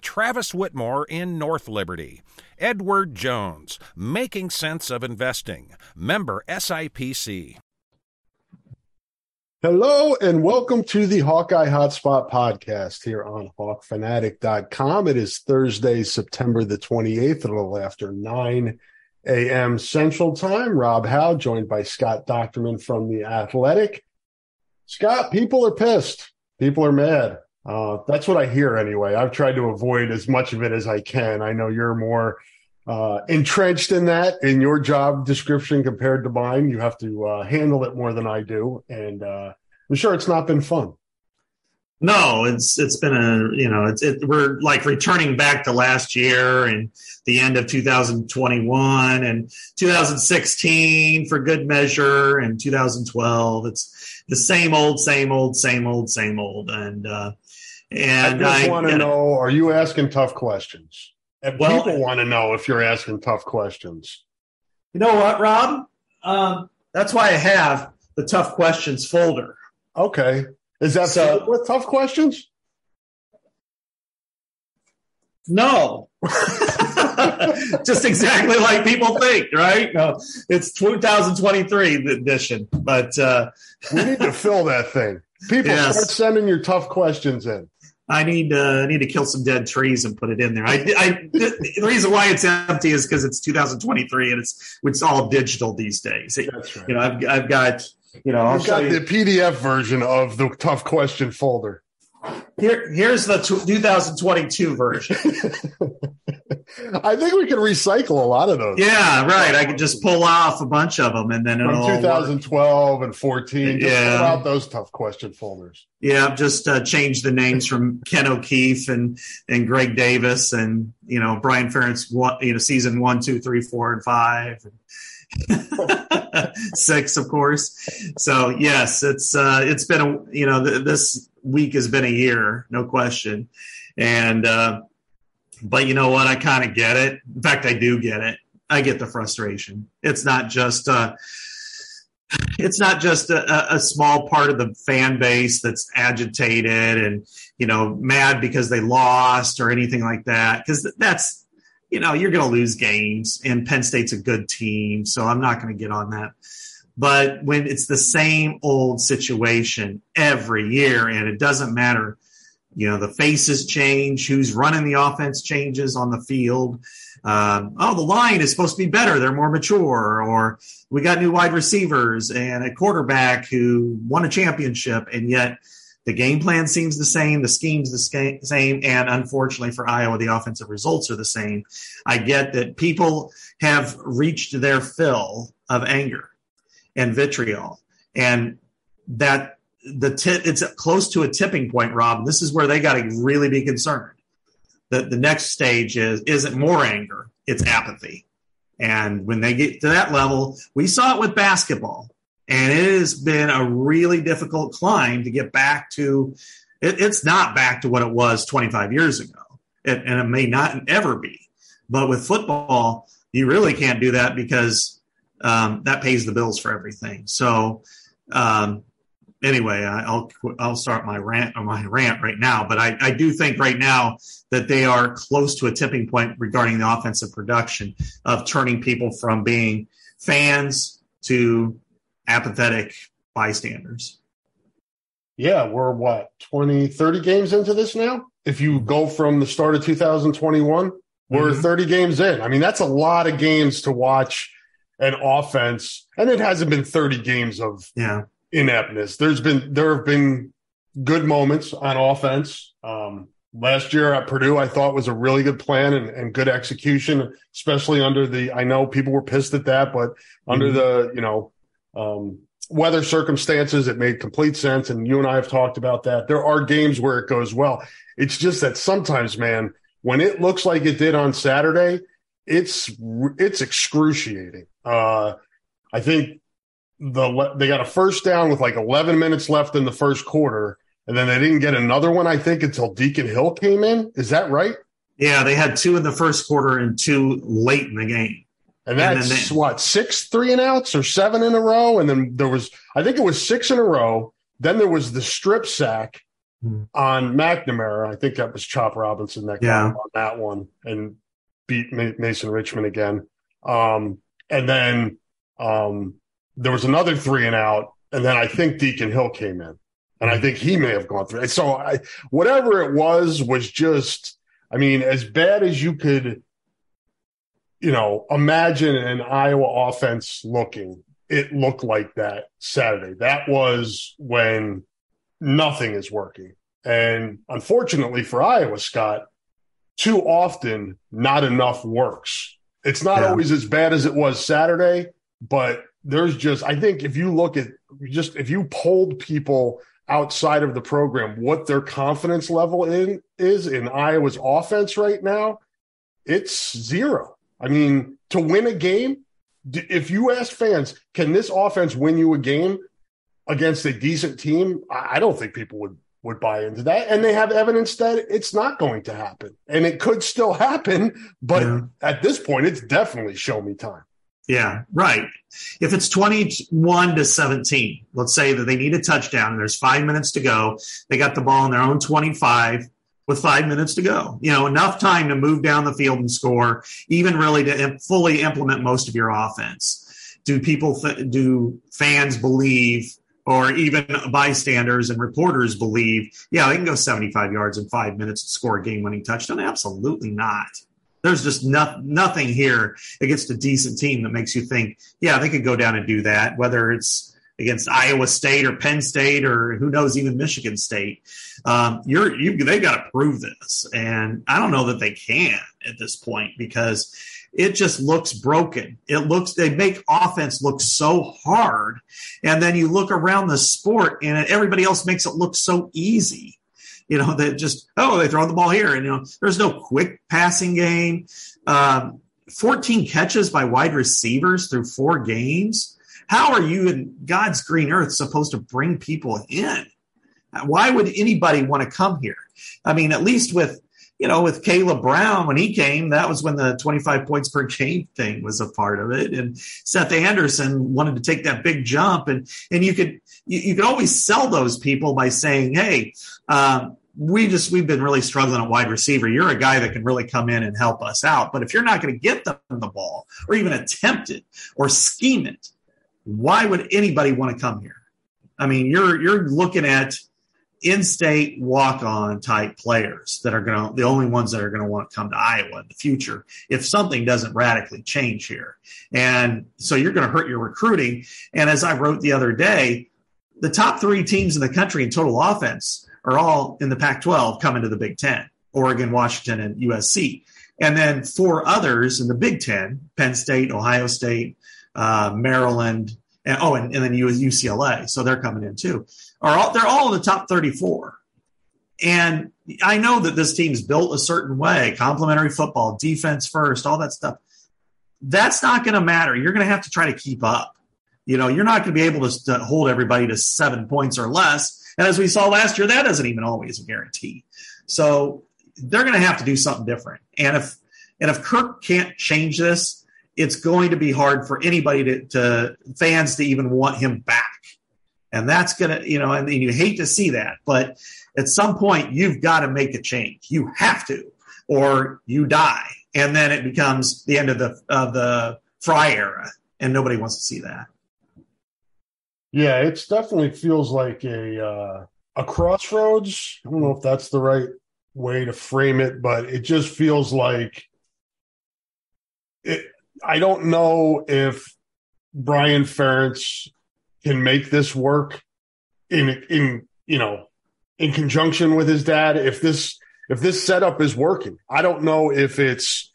Travis Whitmore in North Liberty. Edward Jones, Making Sense of Investing, member SIPC. Hello and welcome to the Hawkeye Hotspot podcast here on hawkfanatic.com. It is Thursday, September the 28th, a little after 9 a.m. Central Time. Rob Howe, joined by Scott Dochterman from The Athletic. Scott, people are pissed. People are mad. Uh, that's what I hear anyway. I've tried to avoid as much of it as I can. I know you're more uh, entrenched in that in your job description compared to mine. You have to uh, handle it more than I do, and uh, I'm sure it's not been fun. No, it's it's been a you know it's it, we're like returning back to last year and the end of 2021 and 2016 for good measure and 2012. It's the same old, same old, same old, same old, and uh, and I just want to know: Are you asking tough questions? And well, people want to know if you're asking tough questions. You know what, Rob? Um, that's why I have the tough questions folder. Okay, is that so with tough questions? No. Just exactly like people think, right? No, it's 2023 edition, but uh, we need to fill that thing. People yes. start sending your tough questions in. I need uh, I need to kill some dead trees and put it in there. I, I the reason why it's empty is because it's 2023 and it's it's all digital these days. That's right. You know, I've I've got you know I've got you. the PDF version of the tough question folder. Here, here's the 2022 version. I think we can recycle a lot of those. Yeah, right. I could just pull off a bunch of them, and then from 2012 and 14. yeah, pull out those tough question folders. Yeah, just uh, change the names from Ken O'Keefe and and Greg Davis, and you know Brian Ferentz. One, you know, season one, two, three, four, and five. six, of course. So yes, it's uh, it's been a you know th- this week has been a year, no question. And uh, but you know what? I kind of get it. In fact, I do get it. I get the frustration. It's not just uh, it's not just a, a, small part of the fan base that's agitated and you know mad because they lost or anything like that. Because that's you know you're going to lose games, and Penn State's a good team, so I'm not going to get on that. But when it's the same old situation every year, and it doesn't matter, you know, the faces change, who's running the offense changes on the field. Um, oh, the line is supposed to be better; they're more mature, or we got new wide receivers and a quarterback who won a championship, and yet the game plan seems the same, the scheme's the same, and unfortunately for Iowa, the offensive results are the same. I get that people have reached their fill of anger and vitriol. And that the tip, it's close to a tipping point, Rob. This is where they got to really be concerned. That the next stage is isn't more anger, it's apathy. And when they get to that level, we saw it with basketball. And it has been a really difficult climb to get back to it, it's not back to what it was 25 years ago. It, and it may not ever be. But with football, you really can't do that because um, that pays the bills for everything. So, um, anyway, I'll I'll start my rant my rant right now. But I, I do think right now that they are close to a tipping point regarding the offensive production of turning people from being fans to apathetic bystanders. Yeah, we're what 20, 30 games into this now. If you go from the start of 2021, we're mm-hmm. 30 games in. I mean, that's a lot of games to watch an offense, and it hasn't been 30 games of yeah ineptness. There's been there have been good moments on offense. Um, last year at Purdue, I thought was a really good plan and, and, good execution, especially under the. I know people were pissed at that, but mm-hmm. under the you know um, weather circumstances, it made complete sense. And you and I have talked about that. There are games where it goes well. It's just that sometimes, man, when it looks like it did on Saturday, it's it's excruciating. Uh, I think the they got a first down with like 11 minutes left in the first quarter, and then they didn't get another one. I think until Deacon Hill came in. Is that right? Yeah, they had two in the first quarter and two late in the game. And that's and they, what six three and outs or seven in a row, and then there was I think it was six in a row. Then there was the strip sack hmm. on McNamara. I think that was Chop Robinson that got yeah. on that one and beat Mason Richmond again. Um, and then um, there was another three and out, and then I think Deacon Hill came in, and I think he may have gone through. So I, whatever it was was just, I mean, as bad as you could you know, imagine an Iowa offense looking. It looked like that Saturday. That was when nothing is working. And unfortunately for Iowa, Scott, too often not enough works. It's not yeah. always as bad as it was Saturday, but there's just, I think if you look at just, if you polled people outside of the program, what their confidence level in is in Iowa's offense right now, it's zero. I mean, to win a game, if you ask fans, can this offense win you a game against a decent team? I don't think people would would buy into that. And they have evidence that it's not going to happen. And it could still happen, but yeah. at this point, it's definitely show me time. Yeah, right. If it's 21 to 17, let's say that they need a touchdown there's five minutes to go, they got the ball in their own 25 with five minutes to go. You know, enough time to move down the field and score, even really to fully implement most of your offense. Do people, th- do fans believe, or even bystanders and reporters believe, yeah, they can go 75 yards in five minutes to score a game winning touchdown? Absolutely not. There's just no, nothing here against a decent team that makes you think, yeah, they could go down and do that, whether it's against Iowa State or Penn State or who knows, even Michigan State. Um, you're you they got to prove this, and I don't know that they can at this point because it just looks broken. It looks they make offense look so hard, and then you look around the sport and everybody else makes it look so easy. You know that just oh they throw the ball here, and you know there's no quick passing game. Um, 14 catches by wide receivers through four games how are you in God's green earth supposed to bring people in? Why would anybody want to come here? I mean, at least with you know, with Caleb Brown, when he came, that was when the 25 points per game thing was a part of it. And Seth Anderson wanted to take that big jump. And, and you could, you, you could always sell those people by saying, Hey, um, we just, we've been really struggling at wide receiver. You're a guy that can really come in and help us out. But if you're not going to get them the ball or even attempt it or scheme it, why would anybody want to come here? I mean, you're you're looking at in-state walk-on type players that are going to the only ones that are going to want to come to Iowa in the future if something doesn't radically change here. And so you're going to hurt your recruiting. And as I wrote the other day, the top 3 teams in the country in total offense are all in the Pac-12 coming to the Big 10. Oregon, Washington and USC. And then four others in the Big 10, Penn State, Ohio State, uh, Maryland, and, oh, and, and then UCLA. So they're coming in too. Are all, they're all in the top 34. And I know that this team's built a certain way, complementary football, defense first, all that stuff. That's not going to matter. You're going to have to try to keep up. You know, you're not going to be able to, to hold everybody to seven points or less. And as we saw last year, that isn't even always a guarantee. So they're going to have to do something different. And if and if Kirk can't change this, it's going to be hard for anybody to, to fans to even want him back. And that's going to, you know, I mean, you hate to see that, but at some point you've got to make a change. You have to, or you die. And then it becomes the end of the, of the Fry era. And nobody wants to see that. Yeah, it definitely feels like a, uh, a crossroads. I don't know if that's the right way to frame it, but it just feels like it. I don't know if Brian Ferentz can make this work in in you know in conjunction with his dad. If this if this setup is working, I don't know if it's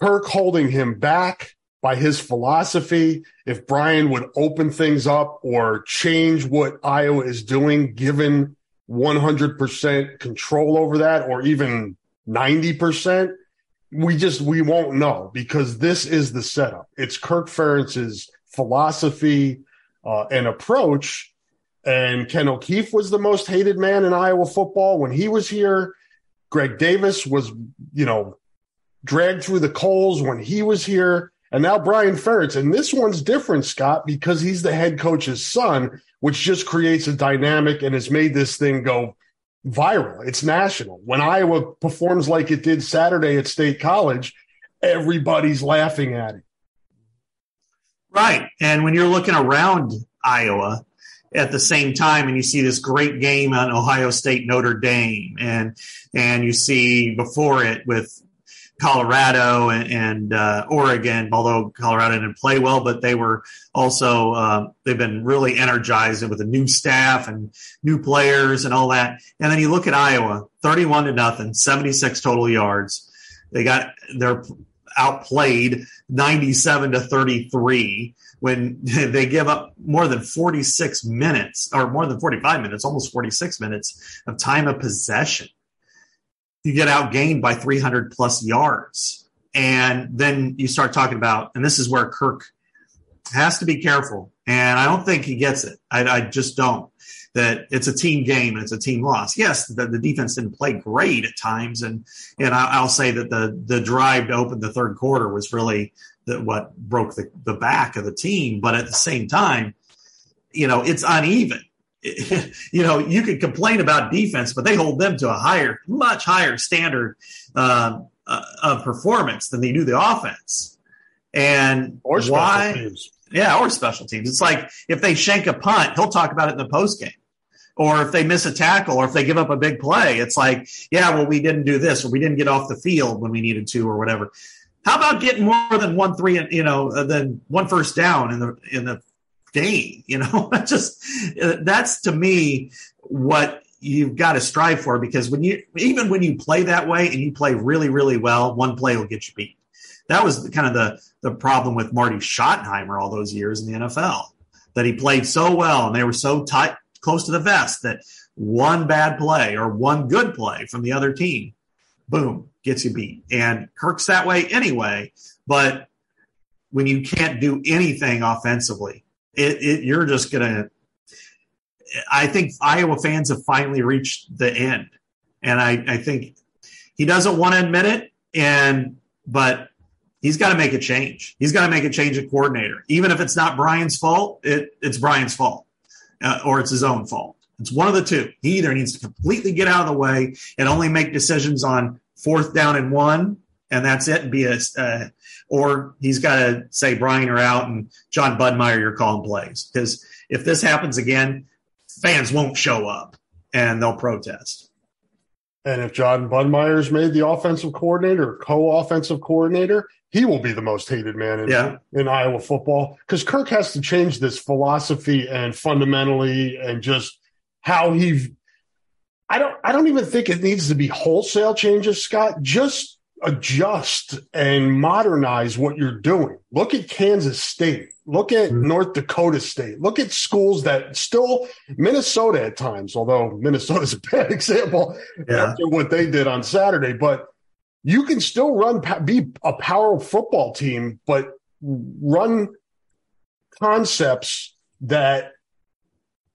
Kirk holding him back by his philosophy. If Brian would open things up or change what Iowa is doing, given 100% control over that, or even 90%, we just we won't know because this is the setup. It's Kirk Ferentz's philosophy uh, and approach. And Ken O'Keefe was the most hated man in Iowa football when he was here. Greg Davis was, you know, dragged through the coals when he was here. And now Brian Ferentz. And this one's different, Scott, because he's the head coach's son, which just creates a dynamic and has made this thing go viral. It's national. When Iowa performs like it did Saturday at State College, everybody's laughing at it. Right. And when you're looking around Iowa at the same time and you see this great game on Ohio State Notre Dame and and you see before it with Colorado and, and uh, Oregon, although Colorado didn't play well, but they were also uh, they've been really energized with a new staff and new players and all that. And then you look at Iowa, thirty-one to nothing, seventy-six total yards. They got they're outplayed 97 to 33 when they give up more than 46 minutes or more than 45 minutes, almost 46 minutes of time of possession. You get outgained by 300 plus yards. And then you start talking about, and this is where Kirk has to be careful. And I don't think he gets it. I, I just don't that it's a team game and it's a team loss. Yes, the, the defense didn't play great at times, and and I, will say that the the drive to open the third quarter was really the, what broke the, the back of the team. But at the same time, you know, it's uneven. you know, you could complain about defense, but they hold them to a higher, much higher standard uh, uh, of performance than they do the offense. And or why? Teams. Yeah, or special teams. It's like if they shank a punt, he'll talk about it in the post game or if they miss a tackle or if they give up a big play, it's like, yeah, well, we didn't do this or we didn't get off the field when we needed to or whatever. How about getting more than one three, and you know, than one first down in the in the game? You know, just uh, that's to me what you've got to strive for because when you even when you play that way and you play really really well, one play will get you beat. That was kind of the the problem with Marty Schottenheimer all those years in the NFL that he played so well and they were so tight close to the vest that one bad play or one good play from the other team, boom, gets you beat. And Kirk's that way anyway. But when you can't do anything offensively, it, it you're just gonna. I think Iowa fans have finally reached the end, and I, I think he doesn't want to admit it. And but he's got to make a change. He's got to make a change at coordinator, even if it's not Brian's fault. It, it's Brian's fault uh, or it's his own fault. It's one of the two. He either needs to completely get out of the way and only make decisions on fourth down and one, and that's it, and be a, uh, or he's got to say Brian are out and Jon Budmayr you're calling plays. Because if this happens again, fans won't show up and they'll protest. And if Jon Budmayr's made the offensive coordinator co-offensive coordinator, he will be the most hated man in, yeah. in Iowa football because Kirk has to change this philosophy and fundamentally and just how he. I don't. I don't even think it needs to be wholesale changes, Scott. Just adjust and modernize what you're doing. Look at Kansas State. Look at mm-hmm. North Dakota State. Look at schools that still Minnesota at times, although Minnesota's a bad example yeah. after what they did on Saturday. But you can still run be a power football team, but run concepts that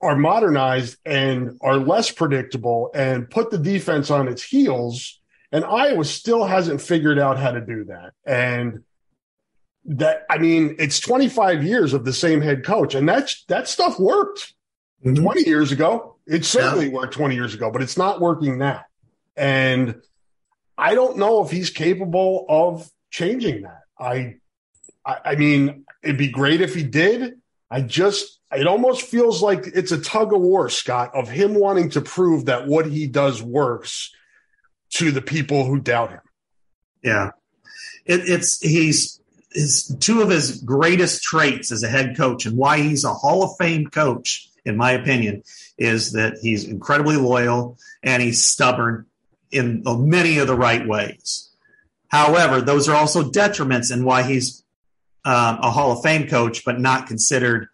are modernized and are less predictable and put the defense on its heels. And Iowa still hasn't figured out how to do that. And that I mean, it's 25 years of the same head coach, and that that stuff worked. mm-hmm. 20 years ago. It certainly yeah. worked 20 years ago, but it's not working now. And I don't know if he's capable of changing that. I, I, I mean, it'd be great if he did. I just, it almost feels like it's a tug of war, Scott, of him wanting to prove that what he does works to the people who doubt him. Yeah. It, it's, he's, his two of his greatest traits as a head coach and why he's a Hall of Fame coach, in my opinion, is that he's incredibly loyal and he's stubborn in many of the right ways. However, those are also detriments in why he's um, a Hall of Fame coach, but not considered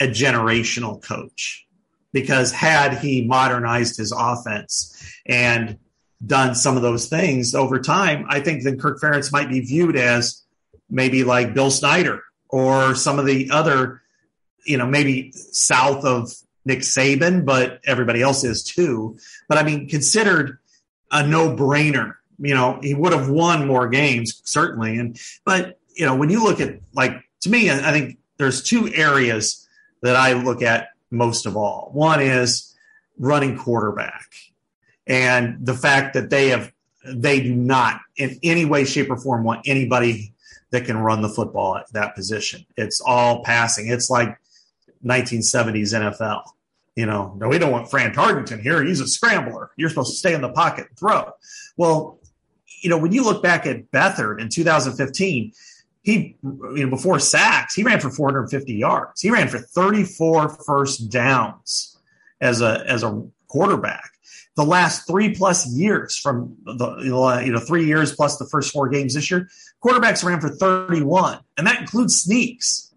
a generational coach. Because had he modernized his offense and done some of those things over time, I think then Kirk Ferentz might be viewed as maybe like Bill Snyder or some of the other, you know, maybe south of Nick Saban, but everybody else is too. But I mean, considered a no brainer. You know, he would have won more games, certainly. And, but, you know, when you look at, like, to me, I think there's two areas that I look at most of all. One is running quarterback and the fact that they have, they do not in any way, shape, or form want anybody that can run the football at that position. It's all passing. It's like 1970s NFL. You know, no, we don't want Fran Tarkenton here. He's a scrambler. You're supposed to stay in the pocket and throw. Well, you know, when you look back at Beathard in 2015, he, you know, before sacks, he ran for 450 yards. He ran for 34 first downs as a as a quarterback. The last three plus years, from the you know three years plus the first four games this year, quarterbacks ran for 31, and that includes sneaks,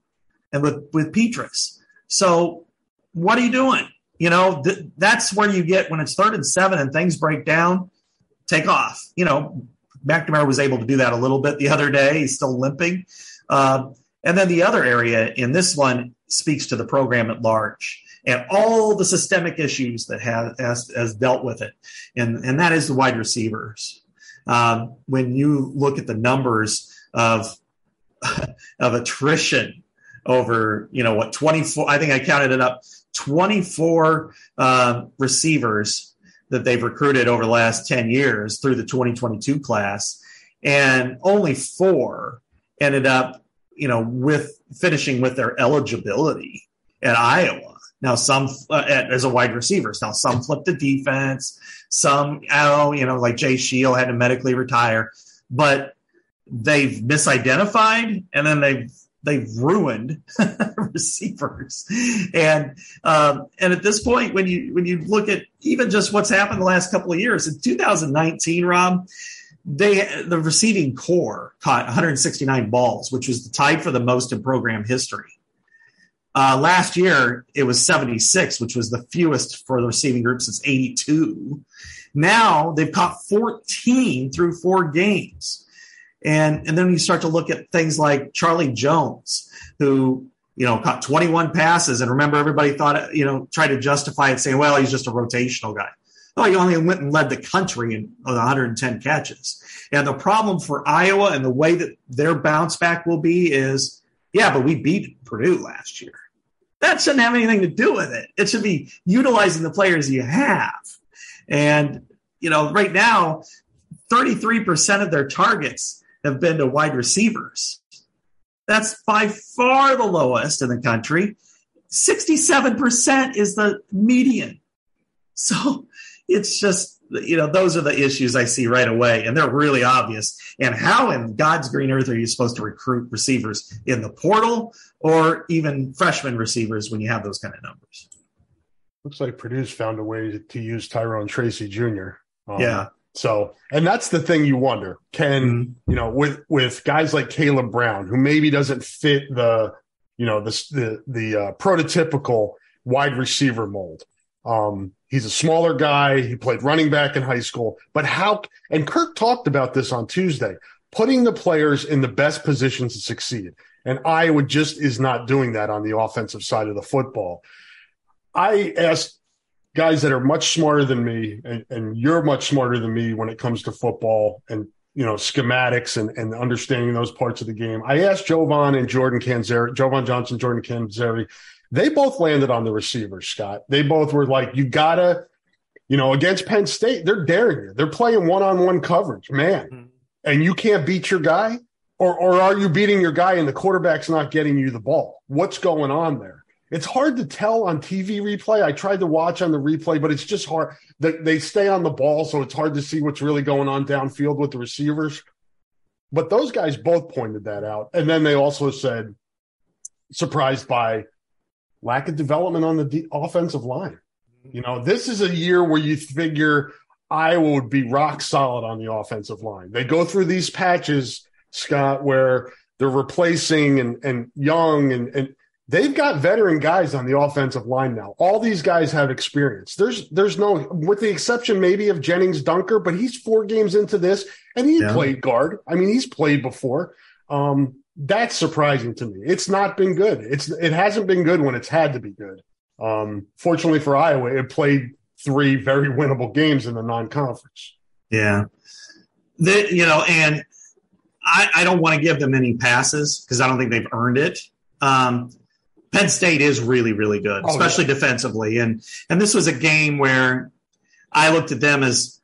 and with with Petras. So what are you doing? You know, th- that's where you get when it's third and seven and things break down, take off. You know, McNamara was able to do that a little bit the other day. He's still limping. Uh, and then the other area in this one speaks to the program at large and all the systemic issues that has, has, has dealt with it. And, and that is the wide receivers. Um, when you look at the numbers of, of attrition over, you know, what, 24, I think I counted it up 24 uh, receivers that they've recruited over the last 10 years through the 2022 class, and only four ended up, you know, with finishing with their eligibility at Iowa. Now, some uh, as a wide receivers. Now, some flipped the defense. Some, oh, you know, like Jay Sheil had to medically retire, but they've misidentified and then they've they've ruined receivers. And um, and at this point, when you when you look at even just what's happened the last couple of years, in 2019, Rob, they the receiving corps caught 169 balls, which was the tied for the most in program history. Uh, last year, it was 76, which was the fewest for the receiving group since 82. Now they've caught 14 through four games. And, and then you start to look at things like Charlie Jones, who, you know, caught 21 passes. And remember, everybody thought, you know, tried to justify it saying, well, he's just a rotational guy. Oh, he only went and led the country in 110 catches. And the problem for Iowa and the way that their bounce back will be is, yeah, but we beat Purdue last year. That shouldn't have anything to do with it. It should be utilizing the players you have. And, you know, right now, 33% of their targets have been to wide receivers. That's by far the lowest in the country. 67% is the median. So it's just, you know, those are the issues I see right away, and they're really obvious. And how in God's green earth are you supposed to recruit receivers in the portal or even freshman receivers when you have those kind of numbers? Looks like Purdue's found a way to use Tyrone Tracy Jr. Um, yeah. So, and that's the thing you wonder can, mm-hmm. you know, with, with guys like Caleb Brown, who maybe doesn't fit the, you know, the, the, the uh, prototypical wide receiver mold. Um, he's a smaller guy. He played running back in high school, but how, and Kirk talked about this on Tuesday, putting the players in the best positions to succeed. And Iowa just is not doing that on the offensive side of the football. I asked guys that are much smarter than me, and, and, you're much smarter than me when it comes to football and you know schematics and, and understanding those parts of the game. I asked Jovon and Jordan Canzeri, Jovon Johnson, Jordan Canzeri, They both landed on the receivers, Scott. They both were like, you gotta, you know, against Penn State, they're daring you. They're playing one on one coverage, man. Mm-hmm. And you can't beat your guy. Or, or are you beating your guy and the quarterback's not getting you the ball? What's going on there? It's hard to tell on TV replay. I tried to watch on the replay, but it's just hard. They, they stay on the ball, so it's hard to see what's really going on downfield with the receivers. But those guys both pointed that out. And then they also said, surprised by lack of development on the de- offensive line. You know, this is a year where you figure Iowa would be rock solid on the offensive line. They go through these patches, Scott, where they're replacing and, and Young and, and they've got veteran guys on the offensive line now. All these guys have experience. There's there's no with the exception maybe of Jennings Dunker, but he's four games into this and he yeah. played guard. I mean, he's played before. Um, that's surprising to me. It's not been good. It's it hasn't been good when it's had to be good. Um, fortunately for Iowa, it played three very winnable games in the non-conference. Yeah, the, you know, and I, I don't want to give them any passes because I don't think they've earned it. Um, Penn State is really, really good, oh, especially yeah. defensively. And and this was a game where I looked at them as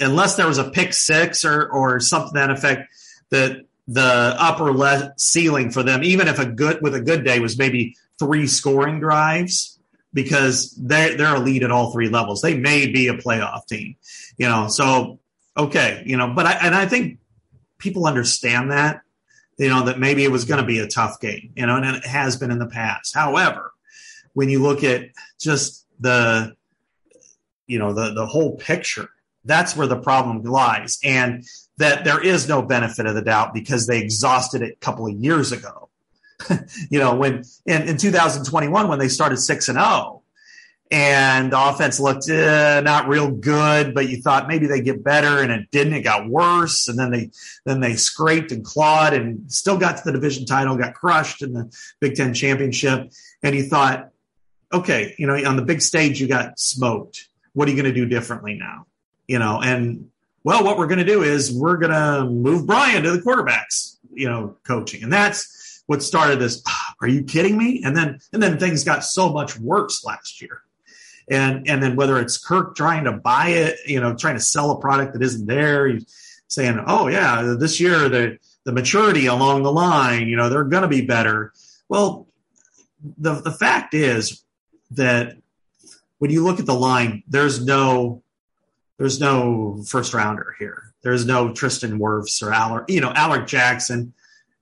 unless there was a pick six or or something that effect, that the upper le- ceiling for them, even if a good with a good day, was maybe three scoring drives because they're they're elite at all three levels. They may be a playoff team, you know. So okay, you know, but I and I think people understand that you know, that maybe it was going to be a tough game, you know, and it has been in the past. However, when you look at just the, you know, the, the whole picture, that's where the problem lies. And that there is no benefit of the doubt because they exhausted it a couple of years ago. you know, when in, in 2021, when they started six and oh, and the offense looked eh, not real good, but you thought maybe they get better, and it didn't. It got worse, and then they then they scraped and clawed, and still got to the division title, got crushed in the Big Ten championship, and you thought, okay, you know, on the big stage you got smoked. What are you going to do differently now? You know, and well, what we're going to do is we're going to move Brian to the quarterbacks, you know, coaching, and that's what started this. Ah, are you kidding me? And then and then things got so much worse last year and and then whether it's Kirk trying to buy it, you know, trying to sell a product that isn't there, saying, "Oh yeah, this year the the maturity along the line, you know, they're going to be better." Well, the the fact is that when you look at the line, there's no there's no first rounder here. There's no Tristan Wirfs or Alaric, you know, Alaric Jackson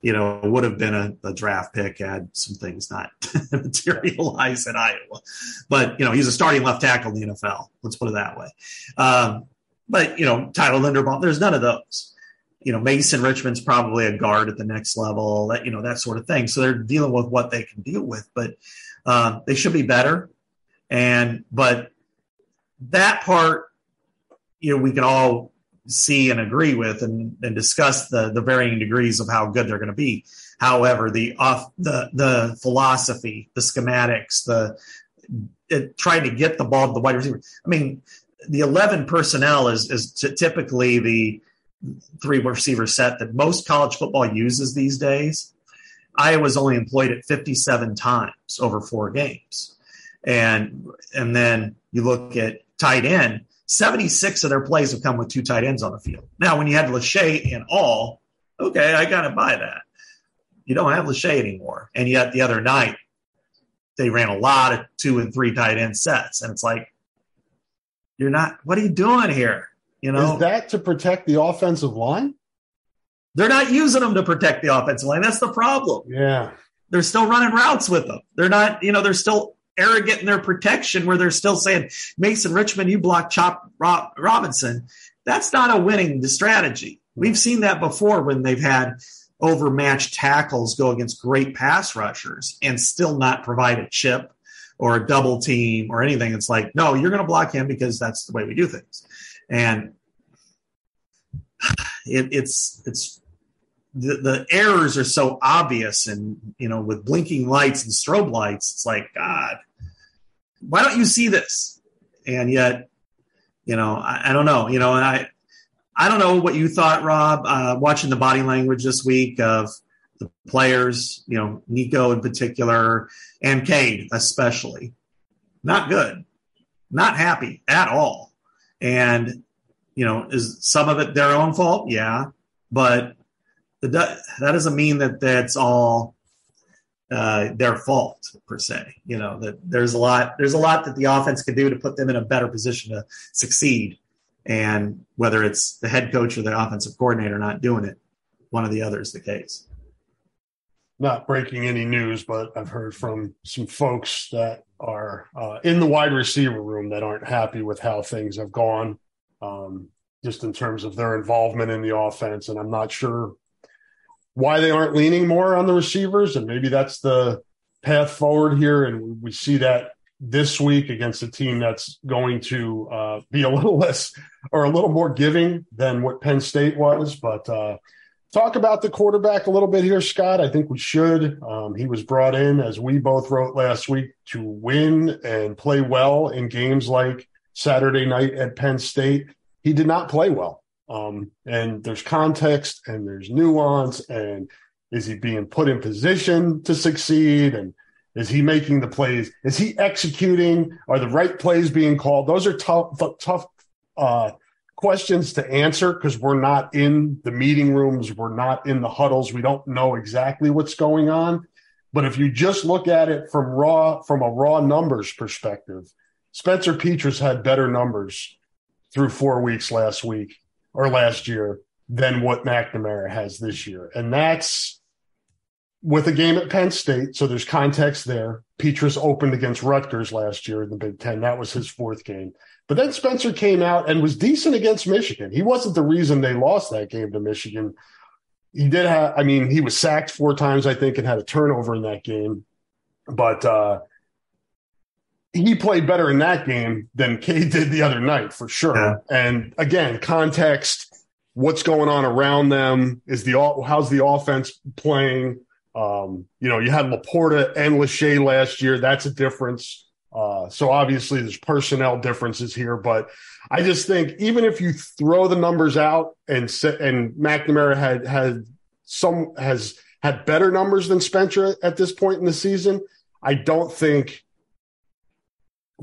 you know, would have been a, a draft pick had some things not materialized at Iowa. But, you know, he's a starting left tackle in the NFL. Let's put it that way. Um, but, you know, Tyler Linderbaum, there's none of those. You know, Mason Richmond's probably a guard at the next level, that, you know, that sort of thing. So they're dealing with what they can deal with, but uh, they should be better. And, but that part, you know, we can all see and agree with and, and discuss the, the varying degrees of how good they're going to be. However, the off the the philosophy, the schematics, the it, trying to get the ball to the wide receiver. I mean, the eleven personnel is is typically the three receiver set that most college football uses these days. Iowa's only employed it 57 times over four games. And and then you look at tight end, 76 of their plays have come with two tight ends on the field. Now, when you had Lachey and all, okay, I got to buy that. You don't have Lachey anymore. And yet the other night, they ran a lot of two and three tight end sets. And it's like, you're not, what are you doing here? You know, is that to protect the offensive line? They're not using them to protect the offensive line. That's the problem. Yeah. They're still running routes with them. They're not, you know, they're still arrogant in their protection where they're still saying, Mason Richmond, you block Chop Robinson. That's not a winning strategy. We've seen that before when they've had overmatched tackles go against great pass rushers and still not provide a chip or a double team or anything. It's like, no, you're going to block him because that's the way we do things. And it, it's, it's, the, the errors are so obvious and you know with blinking lights and strobe lights it's like god why don't you see this and yet you know i, I don't know you know i i don't know what you thought rob uh, watching the body language this week of the players, you know, Nico in particular, and Cade especially, not good, not happy at all. And, you know, is some of it their own fault? Yeah. But that doesn't mean that that's all uh, their fault per se. You know that there's a lot there's a lot that the offense can do to put them in a better position to succeed. And whether it's the head coach or the offensive coordinator not doing it, one or the other is the case. Not breaking any news, but I've heard from some folks that are uh, in the wide receiver room that aren't happy with how things have gone, um, just in terms of their involvement in the offense. And I'm not sure why they aren't leaning more on the receivers, and maybe that's the path forward here. And we see that this week against a team that's going to uh, be a little less or a little more giving than what Penn State was. But uh, talk about the quarterback a little bit here, Scott. I think we should. Um, he was brought in, as we both wrote last week, to win and play well in games like Saturday night at Penn State. He did not play well. Um, and there's context and there's nuance and is he being put in position to succeed? And is he making the plays? Is he executing? Are the right plays being called? Those are tough tough uh, questions to answer because we're not in the meeting rooms. We're not in the huddles. We don't know exactly what's going on. But if you just look at it from raw from a raw numbers perspective spencer petras had better numbers through four weeks last week or last year than what McNamara has this year. And that's with a game at Penn State. So there's context there. Petras opened against Rutgers last year in the Big Ten. That was his fourth game. But then Spencer came out and was decent against Michigan. He wasn't the reason they lost that game to Michigan. He did have, I mean, he was sacked four times, I think, and had a turnover in that game. But uh, he played better in that game than Cade did the other night for sure. Yeah. And again, context, what's going on around them is the how's the offense playing. Um, you know, you had Laporta and Lachey last year. That's a difference. Uh, so obviously there's personnel differences here, but I just think even if you throw the numbers out and and McNamara had had some has had better numbers than Spencer at this point in the season, I don't think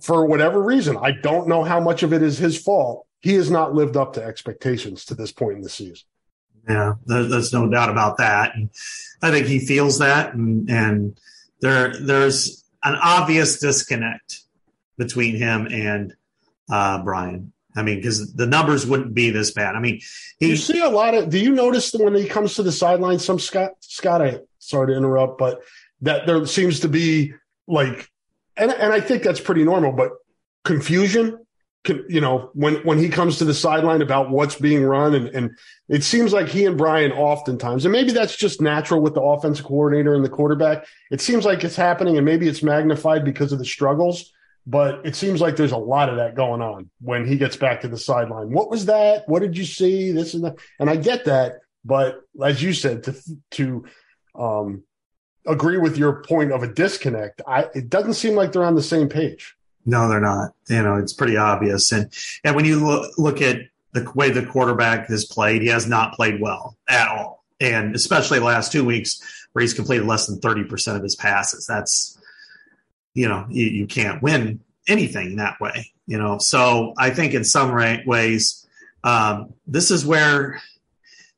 for whatever reason, I don't know how much of it is his fault. He has not lived up to expectations to this point in the season. Yeah, there's no doubt about that. And I think he feels that, and, and there there's an obvious disconnect between him and uh, Brian. I mean, because the numbers wouldn't be this bad. I mean, he, you see a lot of. Do you notice when he comes to the sideline? Some Scott, Scott, I sorry to interrupt, but that there seems to be like and and I think that's pretty normal. But confusion, can, you know, when when he comes to the sideline about what's being run, and and it seems like he and Brian oftentimes, and maybe that's just natural with the offensive coordinator and the quarterback. It seems like it's happening, and maybe it's magnified because of the struggles. But it seems like there's a lot of that going on when he gets back to the sideline. What was that? What did you see? This and that. And I get that, but as you said, to to um, agree with your point of a disconnect. I, it doesn't seem like they're on the same page. No, they're not. You know, it's pretty obvious. And and when you look, look at the way the quarterback has played, he has not played well at all. And especially last two weeks where he's completed less than 30% of his passes. That's, you know, you, you can't win anything that way, you know. So I think in some ways, um, this is where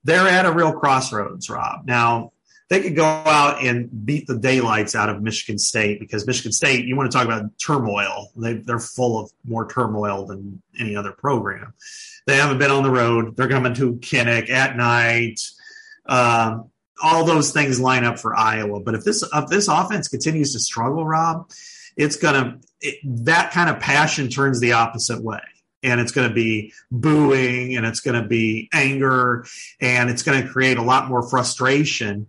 they're at a real crossroads, Rob. Now, they could go out and beat the daylights out of Michigan State because Michigan State, you want to talk about turmoil. They, they're full of more turmoil than any other program. They haven't been on the road. They're coming to Kinnick at night. Um, all those things line up for Iowa. But if this if this offense continues to struggle, Rob, it's gonna it, that kind of passion turns the opposite way and it's going to be booing and it's going to be anger and it's going to create a lot more frustration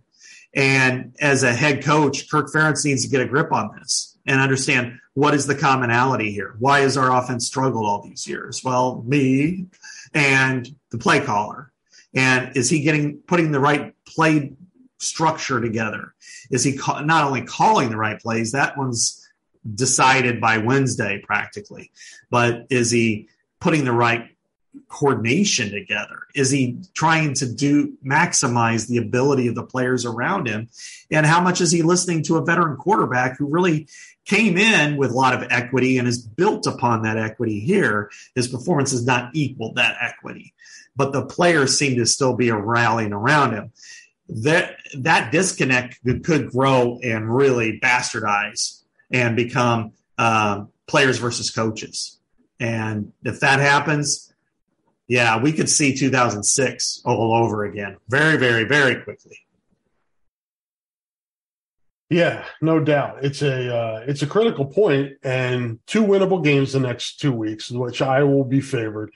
and as a head coach, Kirk Ferentz needs to get a grip on this and understand what is the commonality here. Why has our offense struggled all these years? Well, me and the play caller. And is he getting putting the right play structure together? Is he ca- not only calling the right plays? That one's decided by Wednesday practically, but is he putting the right coordination together? Is he trying to do maximize the ability of the players around him? And how much is he listening to a veteran quarterback who really came in with a lot of equity and has built upon that equity here? His performance has not equaled that equity, but the players seem to still be rallying around him. That that disconnect could grow and really bastardize and become um, players versus coaches. And if that happens, yeah, we could see 2006 all over again very, very, very quickly. Yeah, no doubt. It's a uh, it's a critical point, and two winnable games the next two weeks, which I will be favored.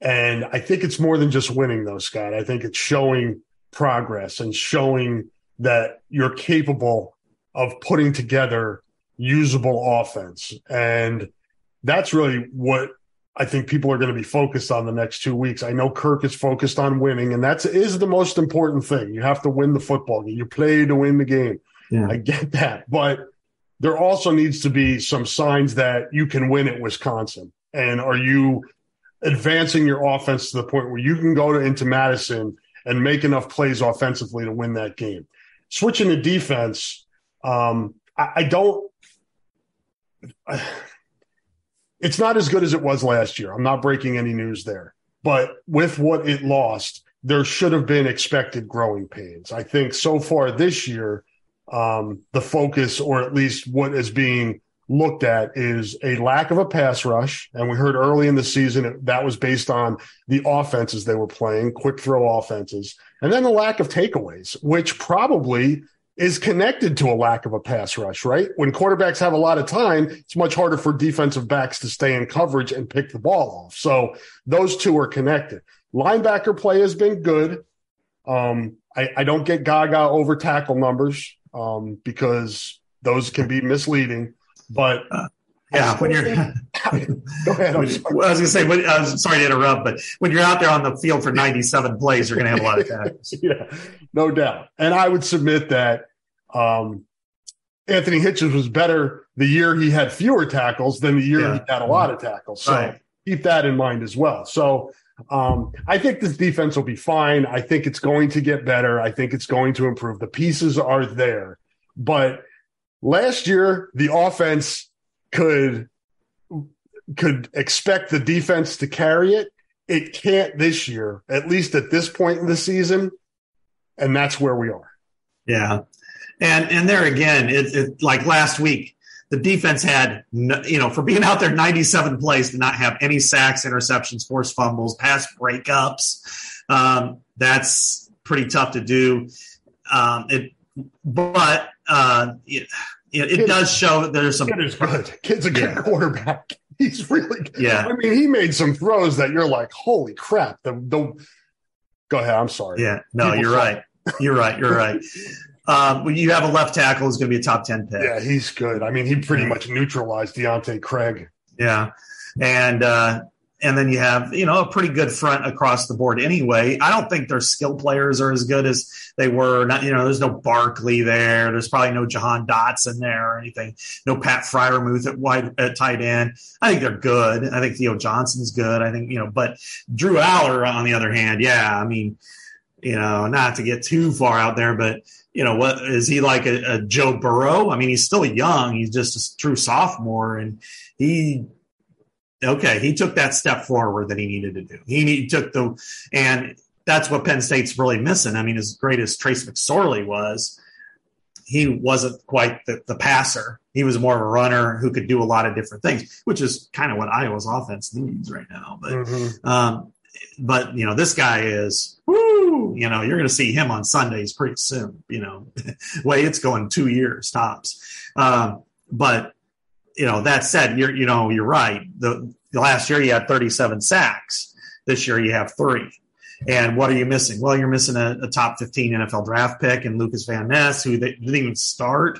And I think it's more than just winning, though, Scott. I think it's showing progress and showing that you're capable of putting together usable offense. And that's really what I think people are going to be focused on the next two weeks. I know Kirk is focused on winning, and that's is the most important thing. You have to win the football game. You play to win the game. Yeah. I get that, but there also needs to be some signs that you can win at Wisconsin. And are you advancing your offense to the point where you can go to, into Madison and make enough plays offensively to win that game? Switching to defense, um, I, I don't it's not as good as it was last year. I'm not breaking any news there. But with what it lost, there should have been expected growing pains. I think so far this year, um, the focus, or at least what is being looked at, is a lack of a pass rush. And we heard early in the season that was based on the offenses they were playing, quick throw offenses, and then the lack of takeaways, which probably is connected to a lack of a pass rush, right? When quarterbacks have a lot of time, it's much harder for defensive backs to stay in coverage and pick the ball off. So those two are connected. Linebacker play has been good. Um, I, I, don't get gaga over tackle numbers um, because those can be misleading, but yeah, when you're go ahead. When, I was going to say, when, I was sorry to interrupt, but when you're out there on the field for 97 plays, you're going to have a lot of tackles. yeah, no doubt. And I would submit that um, Anthony Hitchens was better the year he had fewer tackles than the year yeah. he had a lot of tackles. So right. keep that in mind as well. So um, I think this defense will be fine. I think it's going to get better. I think it's going to improve. The pieces are there, but last year the offense could could expect the defense to carry it. It can't this year, at least at this point in the season, and that's where we are. Yeah, and and there again, it, it like last week, the defense had you know for being out there 97 plays to not have any sacks, interceptions, forced fumbles, pass breakups. Um, that's pretty tough to do. Um, it, but uh, it, it does show that there's some. Kid is good. Kid's a good yeah. quarterback. He's really. Good. Yeah. I mean, he made some throws that you're like, holy crap. The, the go ahead. I'm sorry. Yeah. No, People you're right. You're right. You're right. Um, when you have a left tackle who's going to be a top 10 pick. Yeah, he's good. I mean, he pretty much neutralized Deontae Craig. Yeah. And, uh, and then you have you know a pretty good front across the board anyway. I don't think their skill players are as good as they were. Not you know, there's no Barkley there. There's probably no Jahan Dotson there or anything. No Pat Freiermuth at wide at tight end. I think they're good. I think Theo Johnson's good. I think you know, but Drew Allar on the other hand, yeah, I mean, you know, not to get too far out there, but you know, what is he like a, a Joe Burrow? I mean, he's still young. He's just a true sophomore, and he okay, he took that step forward that he needed to do. He took the, and that's what Penn State's really missing. I mean, as great as Trace McSorley was, he wasn't quite the, the passer. He was more of a runner who could do a lot of different things, which is kind of what Iowa's offense needs right now. But, mm-hmm. um, but you know, this guy is, whoo, you know, you're going to see him on Sundays pretty soon. You know, way it's going two years tops. Um, but you know, that said, you're, you know, you're right. The, the last year you had 37 sacks. This year you have three. And what are you missing? Well, you're missing a, a top 15 NFL draft pick and Lucas Van Ness, who they didn't even start.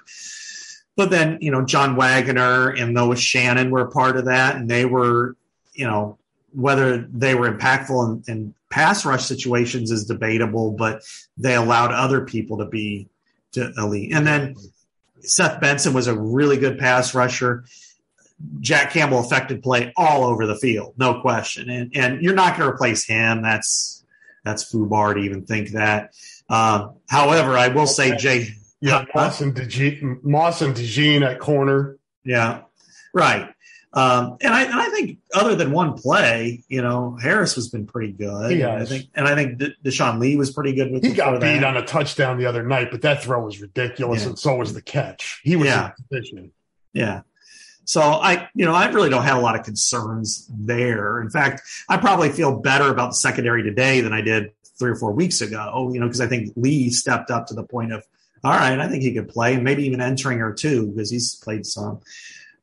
But then, you know, John Waggoner and Noah Shannon were a part of that. And they were, you know, whether they were impactful in, in pass rush situations is debatable, but they allowed other people to be to elite. And then Seth Benson was a really good pass rusher. Jack Campbell affected play all over the field, no question. And and you're not going to replace him. That's that's foobar to even think that. Uh, however, I will say Jay. Yeah, Moss and DeJean, Moss and DeJean at corner. Yeah, right. Um, and I and I think other than one play, you know, Harris has been pretty good. He and I think and I think De- Deshaun Lee was pretty good with. He got beat that. on a touchdown the other night, but that throw was ridiculous, Yeah. and so was the catch. He was Yeah. in position. Yeah. So I, you know, I really don't have a lot of concerns there. In fact, I probably feel better about the secondary today than I did three or four weeks ago. You know, because I think Lee stepped up to the point of, all right, I think he could play, and maybe even entering her too because he's played some.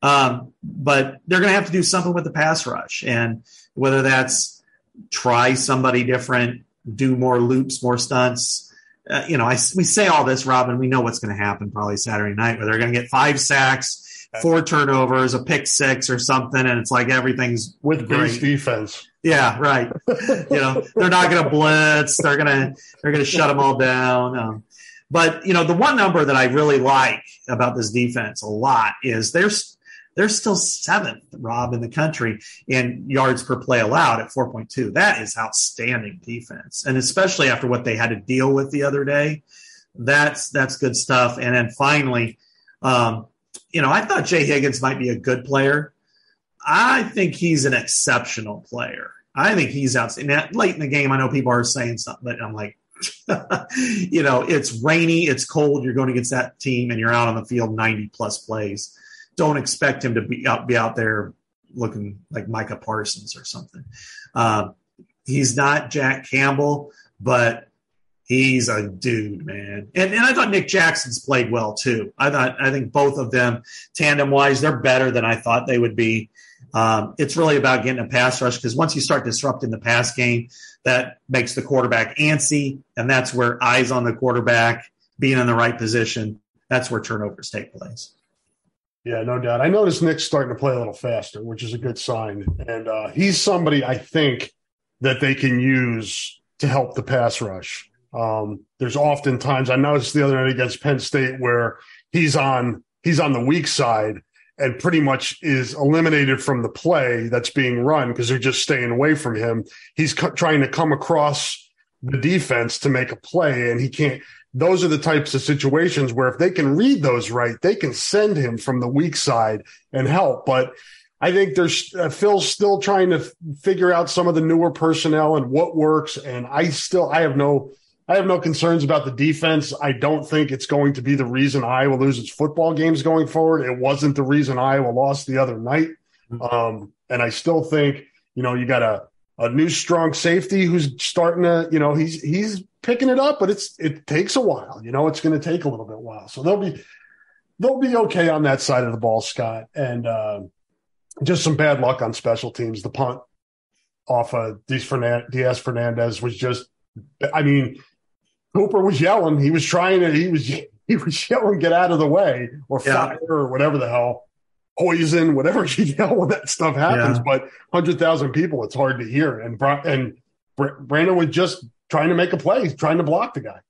Um, but they're going to have to do something with the pass rush, and whether that's try somebody different, do more loops, more stunts. Uh, you know, I, we say all this, Robin. We know what's going to happen probably Saturday night, where they're going to get five sacks, four turnovers, a pick six or something, and it's like everything's with great. defense. Yeah, right. you know, they're not going to blitz. They're going to they're going to shut them all down. Um, but you know, the one number that I really like about this defense a lot is there's they're still seventh, Rob, in the country in yards per play allowed at 4.2. That is outstanding defense, and especially after what they had to deal with the other day, that's that's good stuff. And then finally, um, you know, I thought Jay Higgins might be a good player. I think he's an exceptional player. I think he's outstanding. Now, late in the game, I know people are saying something, but I'm like, you know, it's rainy, it's cold. You're going against that team, and you're out on the field 90 plus plays. Don't expect him to be out, be out there looking like Micah Parsons or something. Um, he's not Jack Campbell, but he's a dude, man. And, and I thought Nick Jackson's played well too. I thought I think both of them tandem wise, they're better than I thought they would be. Um, it's really about getting a pass rush because once you start disrupting the pass game, that makes the quarterback antsy, and that's where eyes on the quarterback, being in the right position, that's where turnovers take place. Yeah, no doubt. I noticed Nick's starting to play a little faster, which is a good sign. And uh, he's somebody I think that they can use to help the pass rush. Um, there's often times I noticed the other night against Penn State where he's on he's on the weak side and pretty much is eliminated from the play that's being run because they're just staying away from him. He's trying to come across the defense to make a play, and he can't. Those are the types of situations where if they can read those right, they can send him from the weak side and help. But I think there's uh, Phil's still trying to f- figure out some of the newer personnel and what works. And I still I have no I have no concerns about the defense. I don't think it's going to be the reason Iowa loses football games going forward. It wasn't the reason Iowa lost the other night. Um, and I still think, you know, you got a, a new strong safety who's starting to, you know, he's he's picking it up, but it's it takes a while. You know, it's going to take a little bit while. So they'll be they'll be okay on that side of the ball, Scott. And uh, just some bad luck on special teams. The punt off of Diaz Fernan- Diaz Fernandez was just, I mean, Cooper was yelling. He was trying to. He was he was yelling, "Get out of the way!" or Yeah. fire or whatever the hell, poison, whatever you yell when that stuff happens. Yeah. But hundred thousand people, it's hard to hear. And and Brandon was just trying to make a play, trying to block the guy.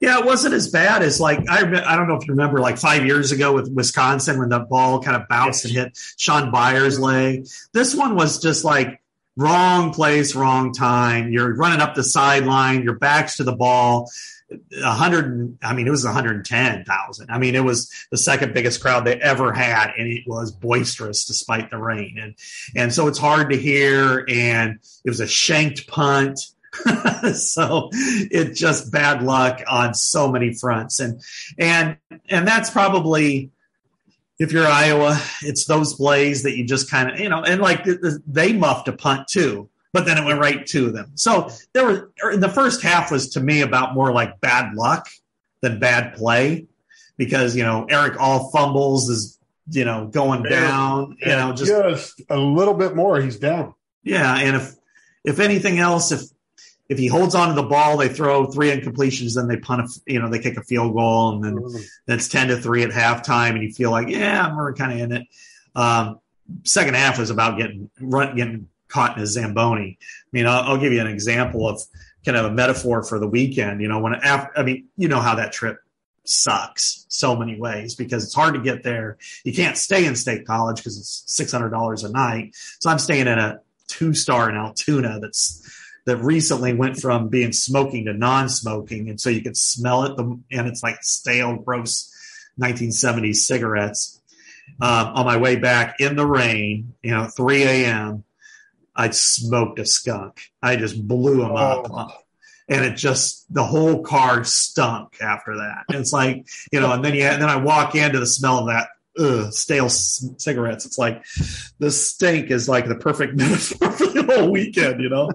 Yeah, it wasn't as bad as like I I don't know if you remember like five years ago with Wisconsin when the ball kind of bounced and hit Sean Byers' leg. This one was just like wrong place, wrong time. You're running up the sideline, your back's to the ball. A hundred, I mean, it was 110,000. I mean, it was the second biggest crowd they ever had, and it was boisterous despite the rain. And and so it's hard to hear. And it was a shanked punt. so it's just bad luck on so many fronts and and and that's probably if you're Iowa, it's those plays that you just kind of you know and like th- th- they muffed a punt too, but then it went right to them. So there were the first half was to me about more like bad luck than bad play because you know Erick All fumbles is you know going down you know just just a little bit more, he's down. yeah, and if if anything else, if if he holds on to the ball, they throw three incompletions, then they punt, a, you know, they kick a field goal, and then then it's ten to three at halftime, and you feel like, yeah, we're kind of in it. Um, second half was about getting run, getting caught in a zamboni. I mean, I'll, I'll give you an example of kind of a metaphor for the weekend. You know, when after, I mean, you know how that trip sucks so many ways because it's hard to get there. You can't stay in state college because it's six hundred dollars a night. So I'm staying in a two star in Altoona that's that recently went from being smoking to non-smoking, and so you could smell it, The, and it's like stale, gross 1970s cigarettes. Um, on my way back in the rain, you know, 3 a.m., I smoked a skunk. I just blew them up. Oh. And it just, the whole car stunk after that. And it's like, you know, and then you, and then I walk into the smell of that ugh, stale c- cigarettes. It's like the stink is like the perfect metaphor for the whole weekend, you know?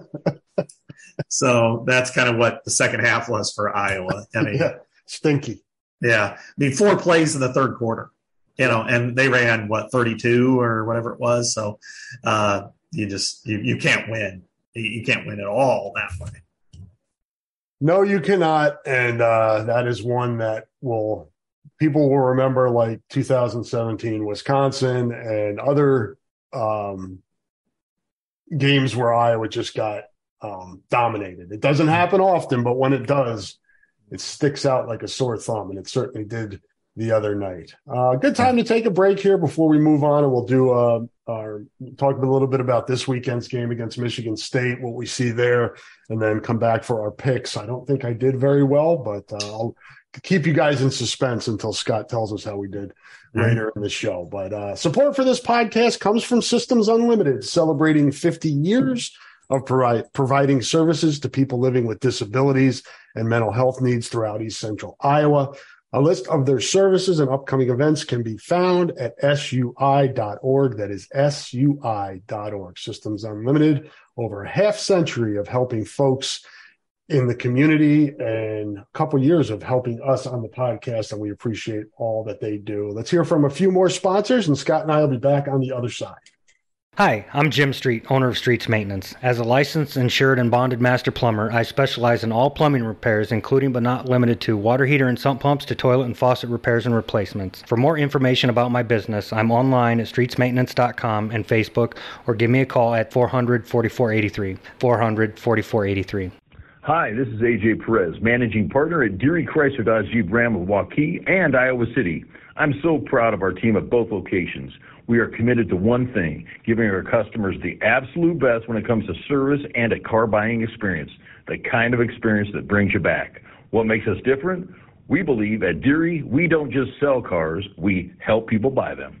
so that's kind of what the second half was for Iowa. I mean, yeah, stinky. Yeah. I mean, four plays in the third quarter, you know, and they ran what, 32 or whatever it was. So, uh, you just, you, you can't win. You can't win at all that way. No, you cannot. And, uh, that is one that will, people will remember like 2017 Wisconsin and other, um, games where Iowa just got, um, dominated. It doesn't happen often, but when it does, it sticks out like a sore thumb, and it certainly did the other night. Uh, good time to take a break here before we move on, and we'll do uh, our, talk a little bit about this weekend's game against Michigan State, what we see there, and then come back for our picks. I don't think I did very well, but uh, I'll keep you guys in suspense until Scott tells us how we did mm-hmm. later in the show. But uh, support for this podcast comes from Systems Unlimited, celebrating 50 years of provide, providing services to people living with disabilities and mental health needs throughout East Central Iowa. A list of their services and upcoming events can be found at sui.org. That is sui.org. Systems Unlimited, over a half century of helping folks in the community and a couple years of helping us on the podcast. And we appreciate all that they do. Let's hear from a few more sponsors, and Scott and I will be back on the other side. Hi, I'm Jim Street, owner of Streets Maintenance. As a licensed, insured, and bonded master plumber, I specialize in all plumbing repairs, including but not limited to water heater and sump pumps to toilet and faucet repairs and replacements. For more information about my business, I'm online at streetsmaintenance.com and Facebook, or give me a call at 400 4483. 400 4483. Hi, this is AJ Perez, managing partner at Deery Chrysler Dodge Jeep Ram of Waukee and Iowa City. I'm so proud of our team at both locations we are committed to one thing giving our customers the absolute best when it comes to service and a car buying experience, the kind of experience that brings you back. What makes us different? We believe at Deery, we don't just sell cars, we help people buy them.